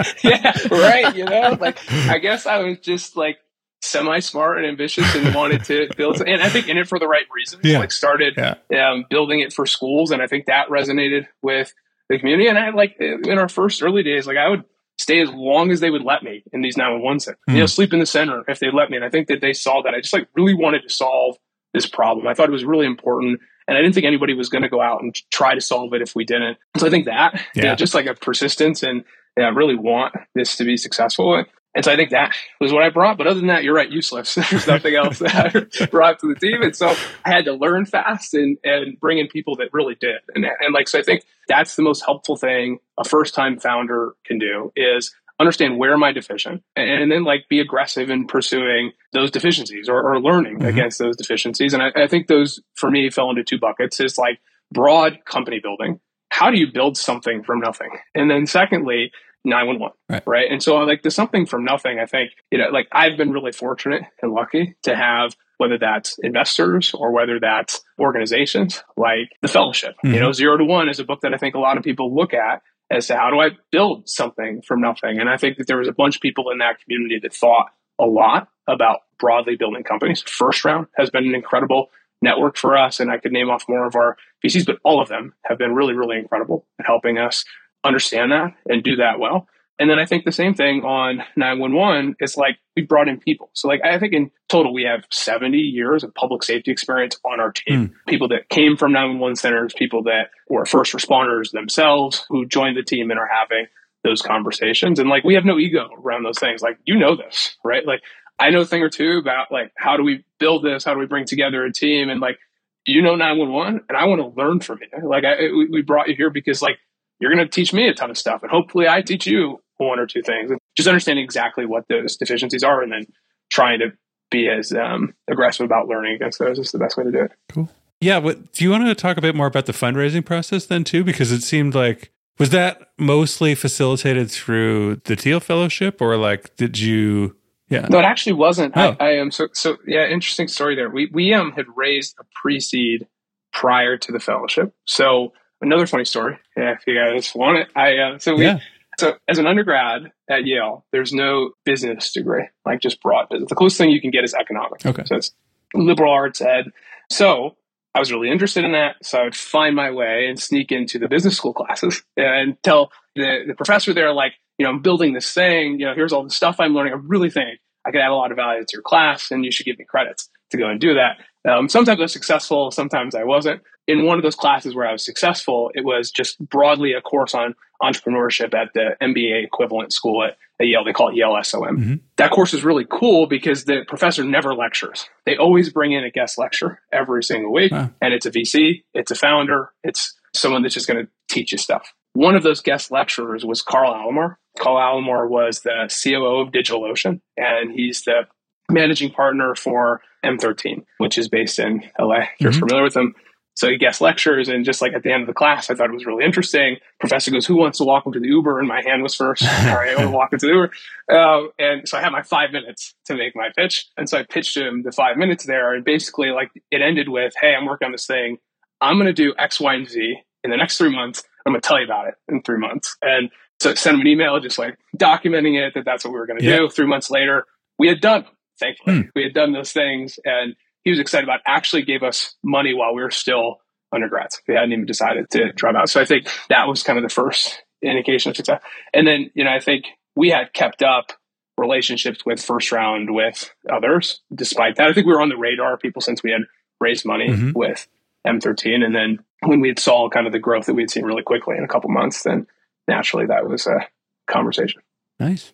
[SPEAKER 3] yeah, right. You know, like I guess I was just like semi smart and ambitious and wanted to build and I think in it for the right reasons. Yeah. Like started yeah. um, building it for schools and I think that resonated with the community. And I like in our first early days, like I would stay as long as they would let me in these 911 centers. Mm. You know, sleep in the center if they let me. And I think that they saw that. I just like really wanted to solve this problem. I thought it was really important. And I didn't think anybody was going to go out and try to solve it if we didn't. So I think that, yeah, yeah just like a persistence and yeah, I really want this to be successful. And so I think that was what I brought. But other than that, you're right, useless. There's nothing else that I brought to the team. And so I had to learn fast and, and bring in people that really did. And, and like, so I think that's the most helpful thing a first time founder can do is understand where am I deficient and, and then like be aggressive in pursuing those deficiencies or, or learning mm-hmm. against those deficiencies. And I, I think those for me fell into two buckets is like broad company building. How do you build something from nothing? And then secondly, 911 right. right and so like there's something from nothing i think you know like i've been really fortunate and lucky to have whether that's investors or whether that's organizations like the fellowship mm-hmm. you know zero to one is a book that i think a lot of people look at as to how do i build something from nothing and i think that there was a bunch of people in that community that thought a lot about broadly building companies first round has been an incredible network for us and i could name off more of our vcs but all of them have been really really incredible at helping us understand that and do that well. And then I think the same thing on 911 is like we brought in people. So like I think in total we have 70 years of public safety experience on our team. Mm. People that came from 911 centers, people that were first responders themselves who joined the team and are having those conversations. And like we have no ego around those things. Like you know this, right? Like I know a thing or two about like how do we build this? How do we bring together a team? And like you know 911 and I want to learn from you. Like I, we brought you here because like you're going to teach me a ton of stuff. And hopefully I teach you one or two things. Just understanding exactly what those deficiencies are and then trying to be as um, aggressive about learning against those is the best way to do it.
[SPEAKER 1] Cool. Yeah. But do you want to talk a bit more about the fundraising process then too? Because it seemed like, was that mostly facilitated through the Thiel Fellowship or like, did you? Yeah.
[SPEAKER 3] No, it actually wasn't. Oh. I, I am um, so, so yeah, interesting story there. We, we um, had raised a pre-seed prior to the fellowship. So another funny story. Yeah, if you guys want it, I uh, so we. Yeah. So, as an undergrad at Yale, there's no business degree, like just broad business. The closest thing you can get is economics.
[SPEAKER 1] Okay.
[SPEAKER 3] So it's liberal arts ed. So I was really interested in that. So I would find my way and sneak into the business school classes and tell the, the professor there, like, you know, I'm building this thing. You know, here's all the stuff I'm learning. I really think I could add a lot of value to your class and you should give me credits to go and do that. Um, sometimes I was successful, sometimes I wasn't in one of those classes where I was successful, it was just broadly a course on entrepreneurship at the MBA equivalent school at, at Yale. They call it Yale SOM. Mm-hmm. That course is really cool because the professor never lectures. They always bring in a guest lecture every single week. Wow. And it's a VC, it's a founder, it's someone that's just going to teach you stuff. One of those guest lecturers was Carl Alomar. Carl Alomar was the COO of DigitalOcean, and he's the managing partner for M13, which is based in LA. If you're mm-hmm. familiar with them. So he guest lectures, and just like at the end of the class, I thought it was really interesting. Professor goes, "Who wants to walk into the Uber?" And my hand was first. All right, I want to walk into the Uber. Um, and so I had my five minutes to make my pitch, and so I pitched him the five minutes there, and basically, like it ended with, "Hey, I'm working on this thing. I'm going to do X, Y, and Z in the next three months. I'm going to tell you about it in three months." And so I sent him an email, just like documenting it that that's what we were going to yeah. do. Three months later, we had done thankfully. Hmm. We had done those things and he was excited about actually gave us money while we were still undergrads. We hadn't even decided to drop out. So I think that was kind of the first indication of success. And then, you know, I think we had kept up relationships with first round with others despite that. I think we were on the radar people since we had raised money mm-hmm. with M13. And then when we had saw kind of the growth that we had seen really quickly in a couple months, then naturally that was a conversation.
[SPEAKER 1] Nice.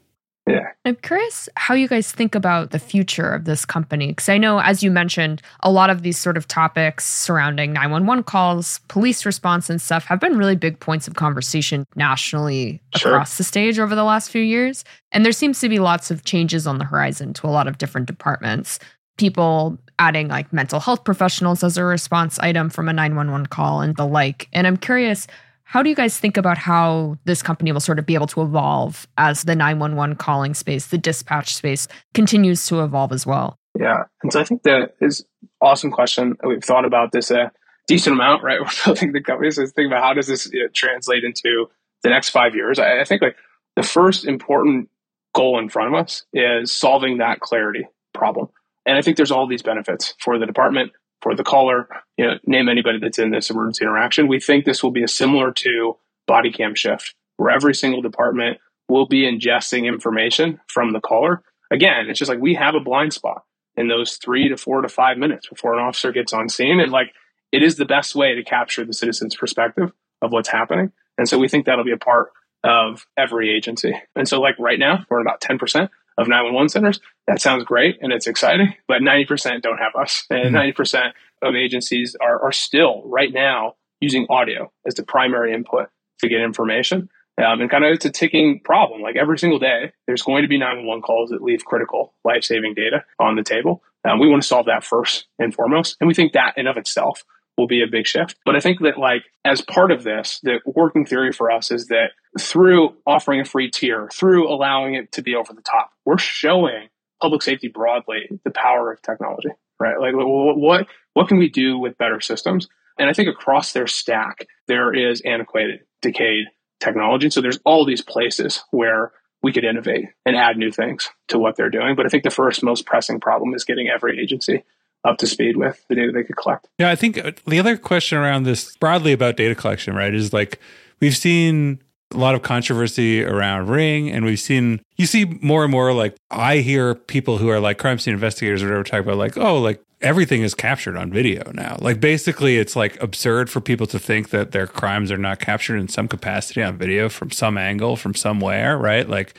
[SPEAKER 3] Yeah.
[SPEAKER 2] I'm curious how you guys think about the future of this company. Because I know, as you mentioned, a lot of these sort of topics surrounding 911 calls, police response, and stuff have been really big points of conversation nationally sure. across the stage over the last few years. And there seems to be lots of changes on the horizon to a lot of different departments. People adding like mental health professionals as a response item from a 911 call and the like. And I'm curious, how do you guys think about how this company will sort of be able to evolve as the 911 calling space, the dispatch space continues to evolve as well?
[SPEAKER 3] Yeah. And so I think that is awesome question. We've thought about this a decent amount, right? We're building the company. So think about how does this you know, translate into the next five years? I, I think like the first important goal in front of us is solving that clarity problem. And I think there's all these benefits for the department, for the caller, you know, name anybody that's in this emergency interaction. We think this will be a similar to body cam shift, where every single department will be ingesting information from the caller. Again, it's just like we have a blind spot in those three to four to five minutes before an officer gets on scene. And like it is the best way to capture the citizen's perspective of what's happening. And so we think that'll be a part of every agency. And so like right now, we're about 10% of 911 centers. That sounds great and it's exciting, but 90% don't have us. And 90% mm-hmm. of agencies are, are still right now using audio as the primary input to get information. Um, and kind of it's a ticking problem. Like every single day, there's going to be 911 calls that leave critical life saving data on the table. Um, we want to solve that first and foremost. And we think that in of itself will be a big shift. But I think that like as part of this, the working theory for us is that through offering a free tier, through allowing it to be over the top, we're showing public safety broadly the power of technology, right? Like what what can we do with better systems? And I think across their stack, there is antiquated, decayed technology. So there's all these places where we could innovate and add new things to what they're doing. But I think the first most pressing problem is getting every agency up to speed with the data they could collect.
[SPEAKER 1] Yeah, I think uh, the other question around this broadly about data collection, right, is like we've seen a lot of controversy around Ring, and we've seen you see more and more like I hear people who are like crime scene investigators or whatever talk about like, oh, like everything is captured on video now. Like basically it's like absurd for people to think that their crimes are not captured in some capacity on video from some angle, from somewhere, right? Like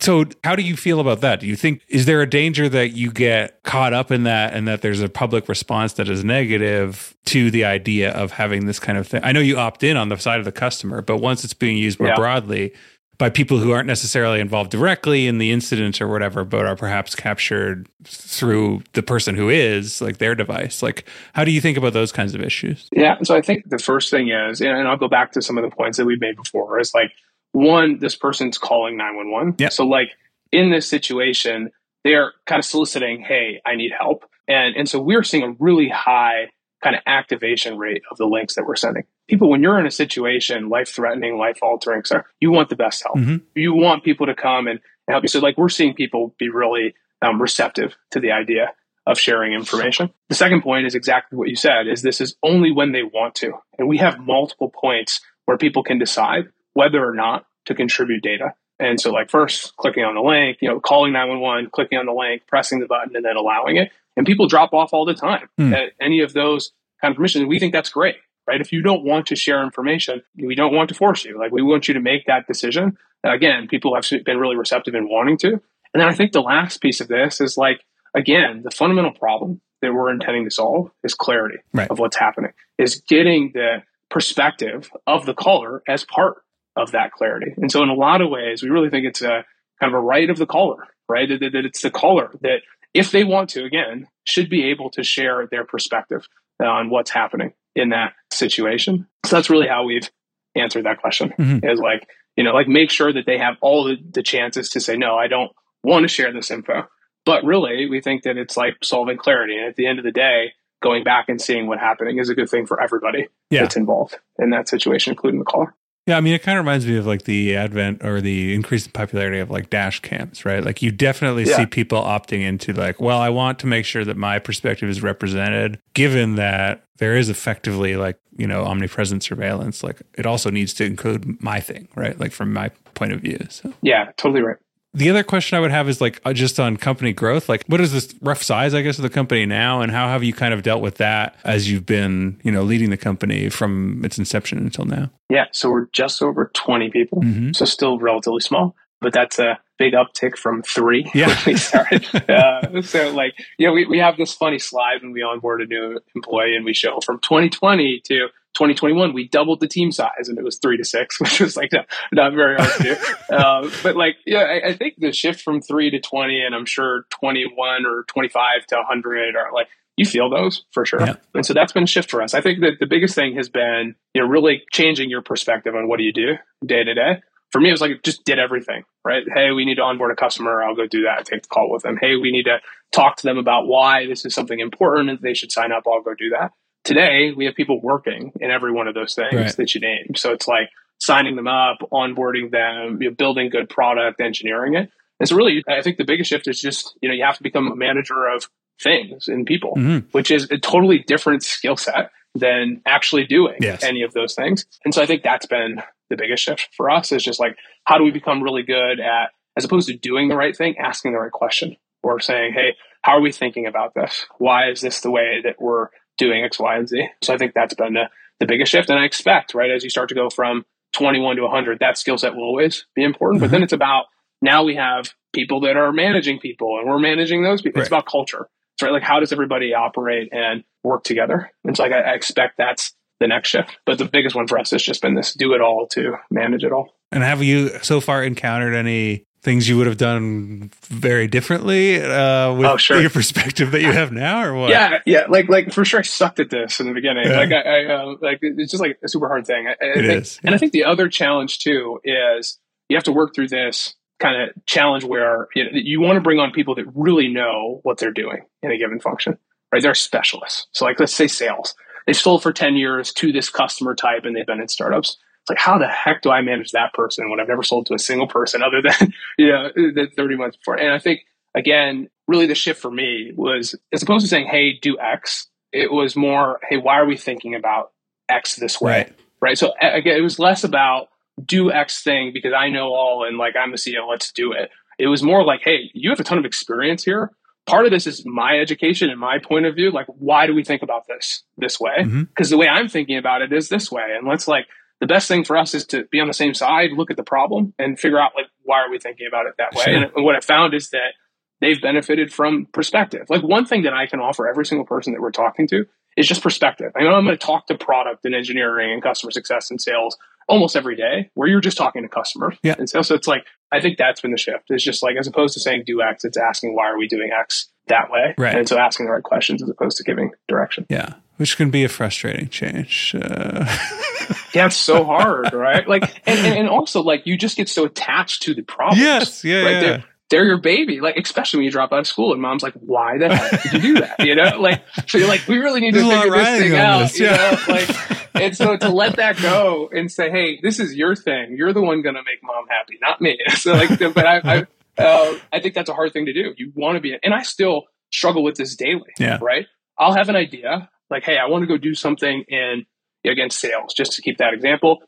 [SPEAKER 1] so, how do you feel about that? Do you think is there a danger that you get caught up in that, and that there's a public response that is negative to the idea of having this kind of thing? I know you opt in on the side of the customer, but once it's being used more yeah. broadly by people who aren't necessarily involved directly in the incident or whatever, but are perhaps captured through the person who is, like their device. Like, how do you think about those kinds of issues?
[SPEAKER 3] Yeah, so I think the first thing is, and I'll go back to some of the points that we've made before, is like one, this person's calling 911.
[SPEAKER 1] Yeah.
[SPEAKER 3] So like in this situation, they're kind of soliciting, hey, I need help. And, and so we're seeing a really high kind of activation rate of the links that we're sending. People, when you're in a situation, life threatening, life altering, so you want the best help. Mm-hmm. You want people to come and, and, help you. So like we're seeing people be really um, receptive to the idea of sharing information. The second point is exactly what you said is this is only when they want to. And we have multiple points where people can decide whether or not to contribute data. And so, like, first clicking on the link, you know, calling 911, clicking on the link, pressing the button, and then allowing it. And people drop off all the time mm. at any of those kind of permissions. We think that's great, right? If you don't want to share information, we don't want to force you. Like, we want you to make that decision. Again, people have been really receptive in wanting to. And then I think the last piece of this is like, again, the fundamental problem that we're intending to solve is clarity
[SPEAKER 1] right.
[SPEAKER 3] of what's happening, is getting the perspective of the caller as part of that clarity. And so in a lot of ways, we really think it's a kind of a right of the caller, right? That, that it's the caller that if they want to, again, should be able to share their perspective on what's happening in that situation. So that's really how we've answered that question mm-hmm. is like, you know, like make sure that they have all the, the chances to say, no, I don't want to share this info. But really, we think that it's like solving clarity. And at the end of the day, going back and seeing what's happening is a good thing for everybody
[SPEAKER 1] yeah.
[SPEAKER 3] that's involved in that situation, including the caller.
[SPEAKER 1] Yeah, I mean, it kind of reminds me of like the advent or the increase in popularity of like dash cams, right? Like you definitely yeah. see people opting into like, well, I want to make sure that my perspective is represented, given that there is effectively like, you know, omnipresent surveillance. Like it also needs to include my thing, right? Like from my point of view. So
[SPEAKER 3] yeah, totally right.
[SPEAKER 1] The other question I would have is like uh, just on company growth. Like, what is this rough size, I guess, of the company now, and how have you kind of dealt with that as you've been, you know, leading the company from its inception until now?
[SPEAKER 3] Yeah, so we're just over twenty people, mm-hmm. so still relatively small, but that's a big uptick from three
[SPEAKER 1] yeah.
[SPEAKER 3] when we started. uh, so, like, you know, we we have this funny slide when we onboard a new employee, and we show from 2020 to 2021, we doubled the team size and it was three to six, which was like not, not very hard to do. uh, but like, yeah, I, I, think the shift from three to 20 and I'm sure 21 or 25 to 100 are like, you feel those for sure. Yeah. And so that's been a shift for us. I think that the biggest thing has been, you know, really changing your perspective on what do you do day to day. For me, it was like, just did everything, right? Hey, we need to onboard a customer. I'll go do that. Take the call with them. Hey, we need to talk to them about why this is something important and they should sign up. I'll go do that Today, we have people working in every one of those things right. that you name. So it's like signing them up, onboarding them, you know, building good product, engineering it. And so really, I think the biggest shift is just, you know, you have to become a manager of things and people, mm-hmm. which is a totally different skill set than actually doing yes. any of those things. And so I think that's been the biggest shift for us is just like, how do we become really good at, as opposed to doing the right thing, asking the right question or saying, Hey, how are we thinking about this? Why is this the way that we're doing X, Y, and Z. So I think that's been the, the biggest shift. And I expect, right, as you start to go from 21 to 100, that skill set will always be important. Mm-hmm. But then it's about now we have people that are managing people and we're managing those people. Right. It's about culture. It's right. Like, how does everybody operate and work together? And so like, I, I expect that's the next shift. But the biggest one for us has just been this do it all to manage it all.
[SPEAKER 1] And have you so far encountered any things you would have done very differently uh, with oh, sure. your perspective that you have now, or what?
[SPEAKER 3] Yeah, yeah, like like for sure, I sucked at this in the beginning. Yeah. Like I, I uh, like it's just like a super hard thing. I, I
[SPEAKER 1] it
[SPEAKER 3] think,
[SPEAKER 1] is,
[SPEAKER 3] yeah. and I think the other challenge too is you have to work through this kind of challenge where you, know, you want to bring on people that really know what they're doing in a given function, right? They're specialists. So like let's say sales, they've sold for ten years to this customer type, and they've been in startups like, how the heck do I manage that person when I've never sold to a single person other than, you know, the 30 months before? And I think, again, really the shift for me was as opposed to saying, hey, do X, it was more, hey, why are we thinking about X this way?
[SPEAKER 1] Right.
[SPEAKER 3] right? So again, it was less about do X thing because I know all and like I'm the CEO, let's do it. It was more like, hey, you have a ton of experience here. Part of this is my education and my point of view. Like, why do we think about this this way? Because mm-hmm. the way I'm thinking about it is this way. And let's like the best thing for us is to be on the same side, look at the problem, and figure out like why are we thinking about it that way. Sure. And, and what I found is that they've benefited from perspective. Like one thing that I can offer every single person that we're talking to is just perspective. I know I'm going to talk to product and engineering and customer success and sales almost every day where you're just talking to customers.
[SPEAKER 1] Yeah.
[SPEAKER 3] And so, so it's like, I think that's been the shift. It's just like, as opposed to saying do X, it's asking why are we doing X that way?
[SPEAKER 1] Right.
[SPEAKER 3] And so asking the right questions as opposed to giving direction.
[SPEAKER 1] Yeah. Which can be a frustrating change. Uh...
[SPEAKER 3] yeah, it's so hard, right? Like, and, and, and, also like you just get so attached to the problem.
[SPEAKER 1] Yes. Yeah. Right? Yeah.
[SPEAKER 3] They're, they're your baby, like especially when you drop out of school and mom's like, "Why the heck did you do that?" You know, like so you're like, "We really need to figure this thing out." This, yeah. You know, like, and so to let that go and say, "Hey, this is your thing. You're the one gonna make mom happy, not me." So like, but I, I uh, I think that's a hard thing to do. You want to be, and I still struggle with this daily.
[SPEAKER 1] Yeah.
[SPEAKER 3] Right. I'll have an idea like, hey, I want to go do something in against sales, just to keep that example.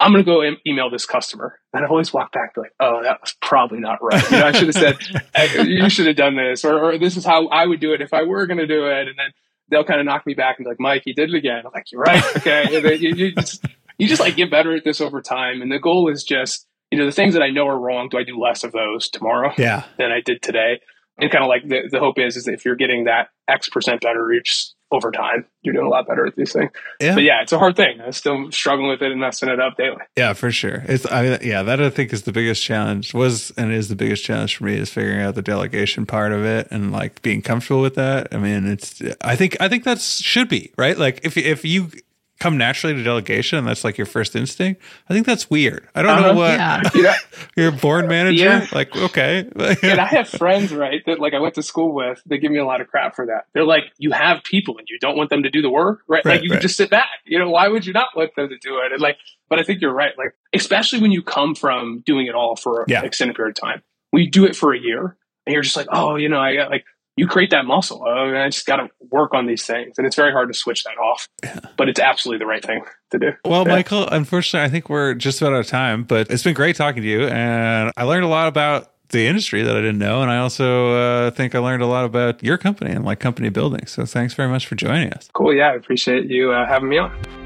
[SPEAKER 3] I'm going to go em- email this customer. And I always walk back like, oh, that was probably not right. You know, I should have said, hey, you should have done this, or, or, this is how I would do it if I were going to do it. And then they'll kind of knock me back and be like, Mike, you did it again. I'm like, you're right. Okay. you, you, just, you just like get better at this over time. And the goal is just, you know, the things that I know are wrong, do I do less of those tomorrow
[SPEAKER 1] yeah.
[SPEAKER 3] than I did today? And kind of like the, the hope is, is that if you're getting that X percent better each over time, you're doing a lot better at these things. Yeah. But yeah, it's a hard thing. I'm still struggling with it and messing it up daily.
[SPEAKER 1] Yeah, for sure. It's I yeah, that I think is the biggest challenge was and is the biggest challenge for me is figuring out the delegation part of it and like being comfortable with that. I mean, it's I think I think that should be, right? Like if if you come naturally to delegation and that's like your first instinct. I think that's weird. I don't uh-huh. know what yeah. yeah. you're a board manager. Yeah. Like, okay.
[SPEAKER 3] and I have friends, right, that like I went to school with, they give me a lot of crap for that. They're like, you have people and you don't want them to do the work, right? right like you right. just sit back. You know, why would you not want them to do it? And like, but I think you're right. Like, especially when you come from doing it all for yeah. an extended period of time. When you do it for a year and you're just like, oh, you know, I got like you create that muscle. Uh, I just got to work on these things. And it's very hard to switch that off, yeah. but it's absolutely the right thing to do.
[SPEAKER 1] Well, yeah. Michael, unfortunately, I think we're just about out of time, but it's been great talking to you. And I learned a lot about the industry that I didn't know. And I also uh, think I learned a lot about your company and like company building. So thanks very much for joining us.
[SPEAKER 3] Cool. Yeah. I appreciate you uh, having me on.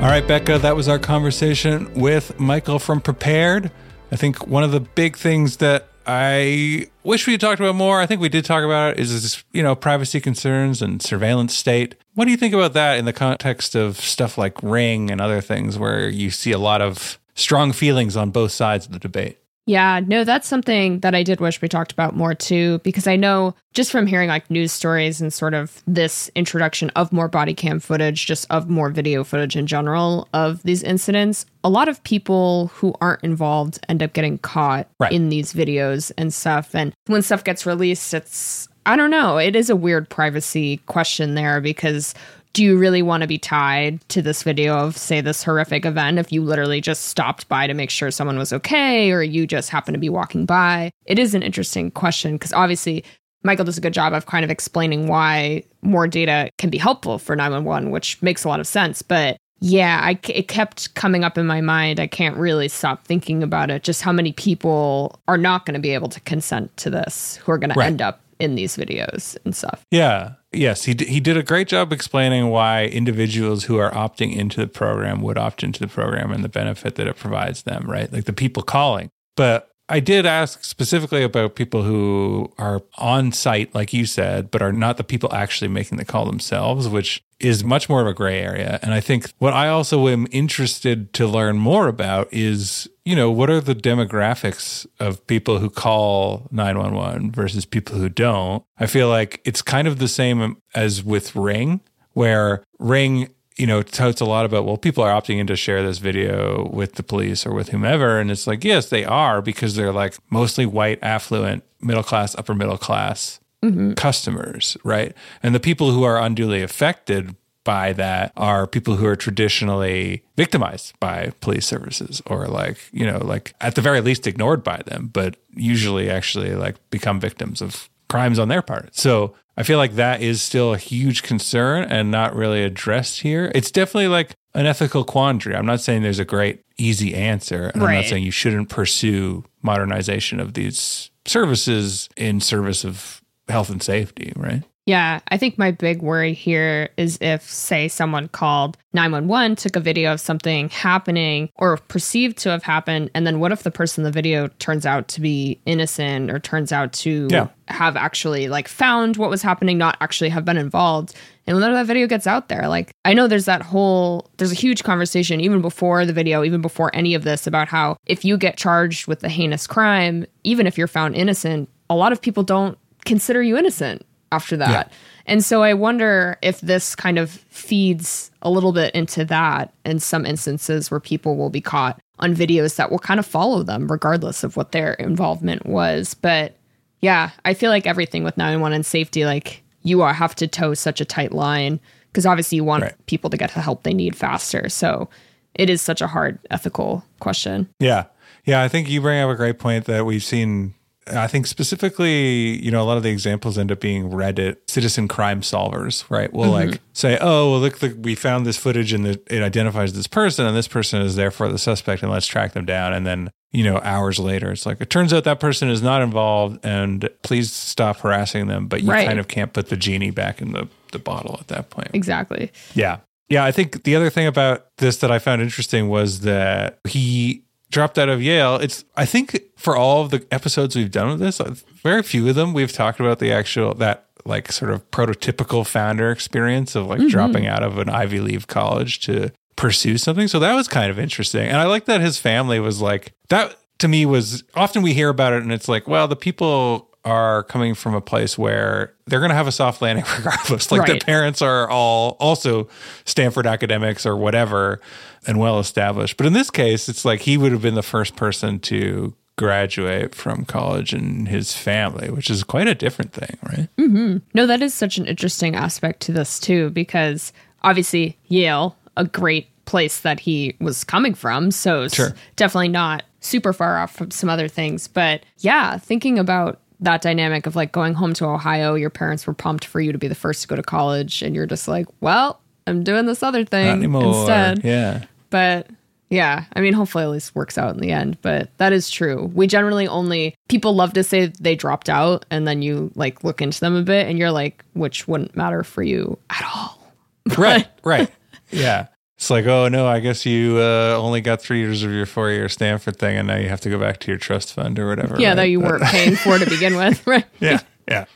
[SPEAKER 1] All right, Becca, that was our conversation with Michael from Prepared. I think one of the big things that I wish we had talked about more, I think we did talk about it, is this, you know, privacy concerns and surveillance state. What do you think about that in the context of stuff like Ring and other things where you see a lot of strong feelings on both sides of the debate?
[SPEAKER 2] Yeah, no, that's something that I did wish we talked about more too, because I know just from hearing like news stories and sort of this introduction of more body cam footage, just of more video footage in general of these incidents, a lot of people who aren't involved end up getting caught right. in these videos and stuff. And when stuff gets released, it's, I don't know, it is a weird privacy question there because do you really want to be tied to this video of say this horrific event if you literally just stopped by to make sure someone was okay or you just happen to be walking by it is an interesting question because obviously michael does a good job of kind of explaining why more data can be helpful for 911 which makes a lot of sense but yeah I, it kept coming up in my mind i can't really stop thinking about it just how many people are not going to be able to consent to this who are going right. to end up in these videos and stuff.
[SPEAKER 1] Yeah. Yes, he d- he did a great job explaining why individuals who are opting into the program would opt into the program and the benefit that it provides them, right? Like the people calling. But I did ask specifically about people who are on site, like you said, but are not the people actually making the call themselves, which is much more of a gray area. And I think what I also am interested to learn more about is, you know, what are the demographics of people who call 911 versus people who don't? I feel like it's kind of the same as with Ring, where Ring you know, touts a lot about, well, people are opting in to share this video with the police or with whomever. And it's like, yes, they are because they're like mostly white, affluent, middle class, upper middle class mm-hmm. customers, right? And the people who are unduly affected by that are people who are traditionally victimized by police services or like you know like at the very least ignored by them but usually actually like become victims of crimes on their part so i feel like that is still a huge concern and not really addressed here it's definitely like an ethical quandary i'm not saying there's a great easy answer and right. i'm not saying you shouldn't pursue modernization of these services in service of health and safety, right?
[SPEAKER 2] Yeah, I think my big worry here is if, say, someone called 911, took a video of something happening or perceived to have happened, and then what if the person in the video turns out to be innocent or turns out to yeah. have actually like found what was happening, not actually have been involved? And when that video gets out there, like I know there's that whole, there's a huge conversation even before the video, even before any of this about how if you get charged with a heinous crime, even if you're found innocent, a lot of people don't consider you innocent after that. Yeah. And so I wonder if this kind of feeds a little bit into that in some instances where people will be caught on videos that will kind of follow them regardless of what their involvement was. But yeah, I feel like everything with 911 and safety, like you have to toe such a tight line because obviously you want right. people to get the help they need faster. So it is such a hard ethical question.
[SPEAKER 1] Yeah. Yeah. I think you bring up a great point that we've seen I think specifically, you know, a lot of the examples end up being Reddit citizen crime solvers, right? We'll mm-hmm. like say, oh, well, look, look, we found this footage and it identifies this person, and this person is therefore the suspect, and let's track them down. And then, you know, hours later, it's like, it turns out that person is not involved, and please stop harassing them. But you right. kind of can't put the genie back in the, the bottle at that point.
[SPEAKER 2] Exactly.
[SPEAKER 1] Yeah. Yeah. I think the other thing about this that I found interesting was that he dropped out of Yale. It's I think for all of the episodes we've done with this, uh, very few of them we've talked about the actual that like sort of prototypical founder experience of like mm-hmm. dropping out of an Ivy League college to pursue something. So that was kind of interesting. And I like that his family was like that to me was often we hear about it and it's like, well, the people are coming from a place where they're going to have a soft landing regardless. Like right. the parents are all also Stanford academics or whatever and well established. But in this case, it's like he would have been the first person to graduate from college in his family, which is quite a different thing, right?
[SPEAKER 2] Mm-hmm. No, that is such an interesting aspect to this too, because obviously Yale, a great place that he was coming from, so sure. definitely not super far off from some other things. But yeah, thinking about that dynamic of like going home to Ohio, your parents were pumped for you to be the first to go to college, and you're just like, well, I'm doing this other thing instead.
[SPEAKER 1] Yeah.
[SPEAKER 2] But yeah, I mean, hopefully at least works out in the end, but that is true. We generally only, people love to say they dropped out, and then you like look into them a bit and you're like, which wouldn't matter for you at all.
[SPEAKER 1] right, right. Yeah. It's like, oh no, I guess you uh, only got three years of your four year Stanford thing, and now you have to go back to your trust fund or whatever.
[SPEAKER 2] Yeah, right? that you weren't paying for to begin with, right?
[SPEAKER 1] yeah, yeah,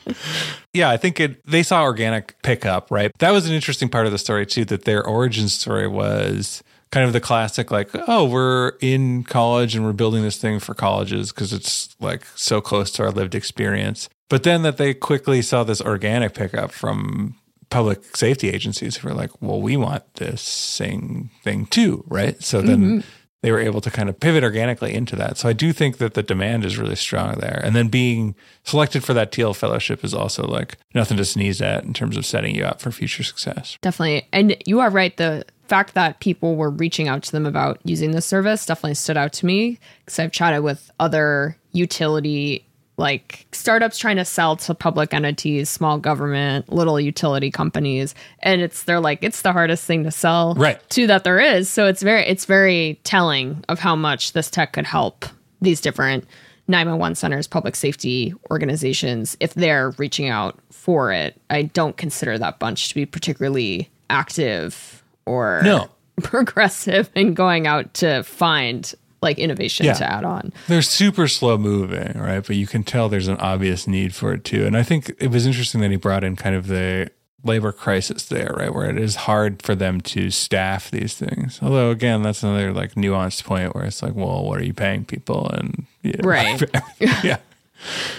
[SPEAKER 1] yeah. I think it. They saw organic pickup, right? That was an interesting part of the story too. That their origin story was kind of the classic like oh we're in college and we're building this thing for colleges because it's like so close to our lived experience but then that they quickly saw this organic pickup from public safety agencies who were like well we want this same thing too right? So then mm-hmm. they were able to kind of pivot organically into that. So i do think that the demand is really strong there. And then being selected for that Thiel fellowship is also like nothing to sneeze at in terms of setting you up for future success.
[SPEAKER 2] Definitely. And you are right. The fact that people were reaching out to them about using this service definitely stood out to me because I've chatted with other utility like startups trying to sell to public entities, small government, little utility companies, and it's they're like it's the hardest thing to sell
[SPEAKER 1] right.
[SPEAKER 2] to that there is. So it's very it's very telling of how much this tech could help these different 911 centers, public safety organizations if they're reaching out for it. I don't consider that bunch to be particularly active or
[SPEAKER 1] no.
[SPEAKER 2] progressive in going out to find like innovation yeah. to add on.
[SPEAKER 1] They're super slow moving, right? But you can tell there's an obvious need for it too. And I think it was interesting that he brought in kind of the labor crisis there, right? Where it is hard for them to staff these things. Although again, that's another like nuanced point where it's like, well, what are you paying people? And
[SPEAKER 2] yeah, right.
[SPEAKER 1] yeah.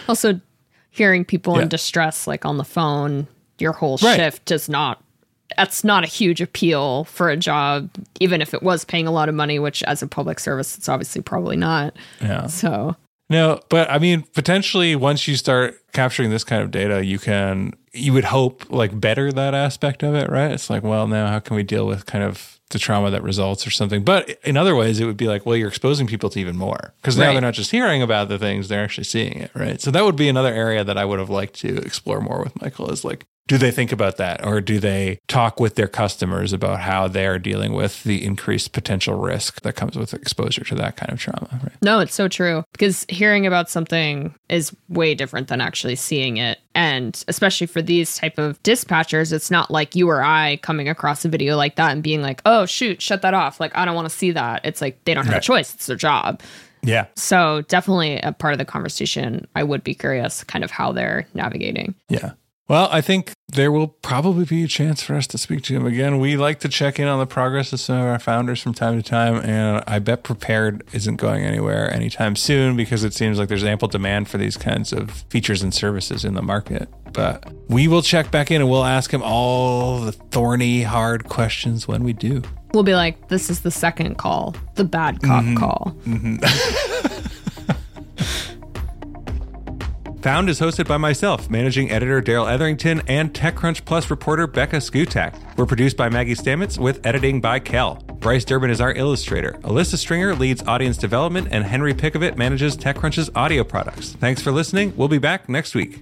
[SPEAKER 2] Also hearing people yeah. in distress like on the phone your whole right. shift does not that's not a huge appeal for a job, even if it was paying a lot of money, which as a public service, it's obviously probably not.
[SPEAKER 1] Yeah.
[SPEAKER 2] So,
[SPEAKER 1] no, but I mean, potentially once you start capturing this kind of data, you can, you would hope like better that aspect of it, right? It's like, well, now how can we deal with kind of the trauma that results or something? But in other ways, it would be like, well, you're exposing people to even more because now right. they're not just hearing about the things, they're actually seeing it, right? So that would be another area that I would have liked to explore more with Michael is like, do they think about that or do they talk with their customers about how they're dealing with the increased potential risk that comes with exposure to that kind of trauma right?
[SPEAKER 2] no it's so true because hearing about something is way different than actually seeing it and especially for these type of dispatchers it's not like you or i coming across a video like that and being like oh shoot shut that off like i don't want to see that it's like they don't have right. a choice it's their job
[SPEAKER 1] yeah.
[SPEAKER 2] So definitely a part of the conversation. I would be curious kind of how they're navigating.
[SPEAKER 1] Yeah. Well, I think there will probably be a chance for us to speak to him again. We like to check in on the progress of some of our founders from time to time, and I bet Prepared isn't going anywhere anytime soon because it seems like there's ample demand for these kinds of features and services in the market. But we will check back in and we'll ask him all the thorny, hard questions when we do.
[SPEAKER 2] We'll be like, this is the second call, the bad cop mm-hmm. call.
[SPEAKER 1] Mm-hmm. Found is hosted by myself, managing editor Darrell Etherington, and TechCrunch Plus reporter Becca Szkutak. We're produced by Maggie Stamets with editing by Kel. Bryce Durbin is our illustrator. Alyssa Stringer leads audience development, and Henry Pickavet manages TechCrunch's audio products. Thanks for listening. We'll be back next week.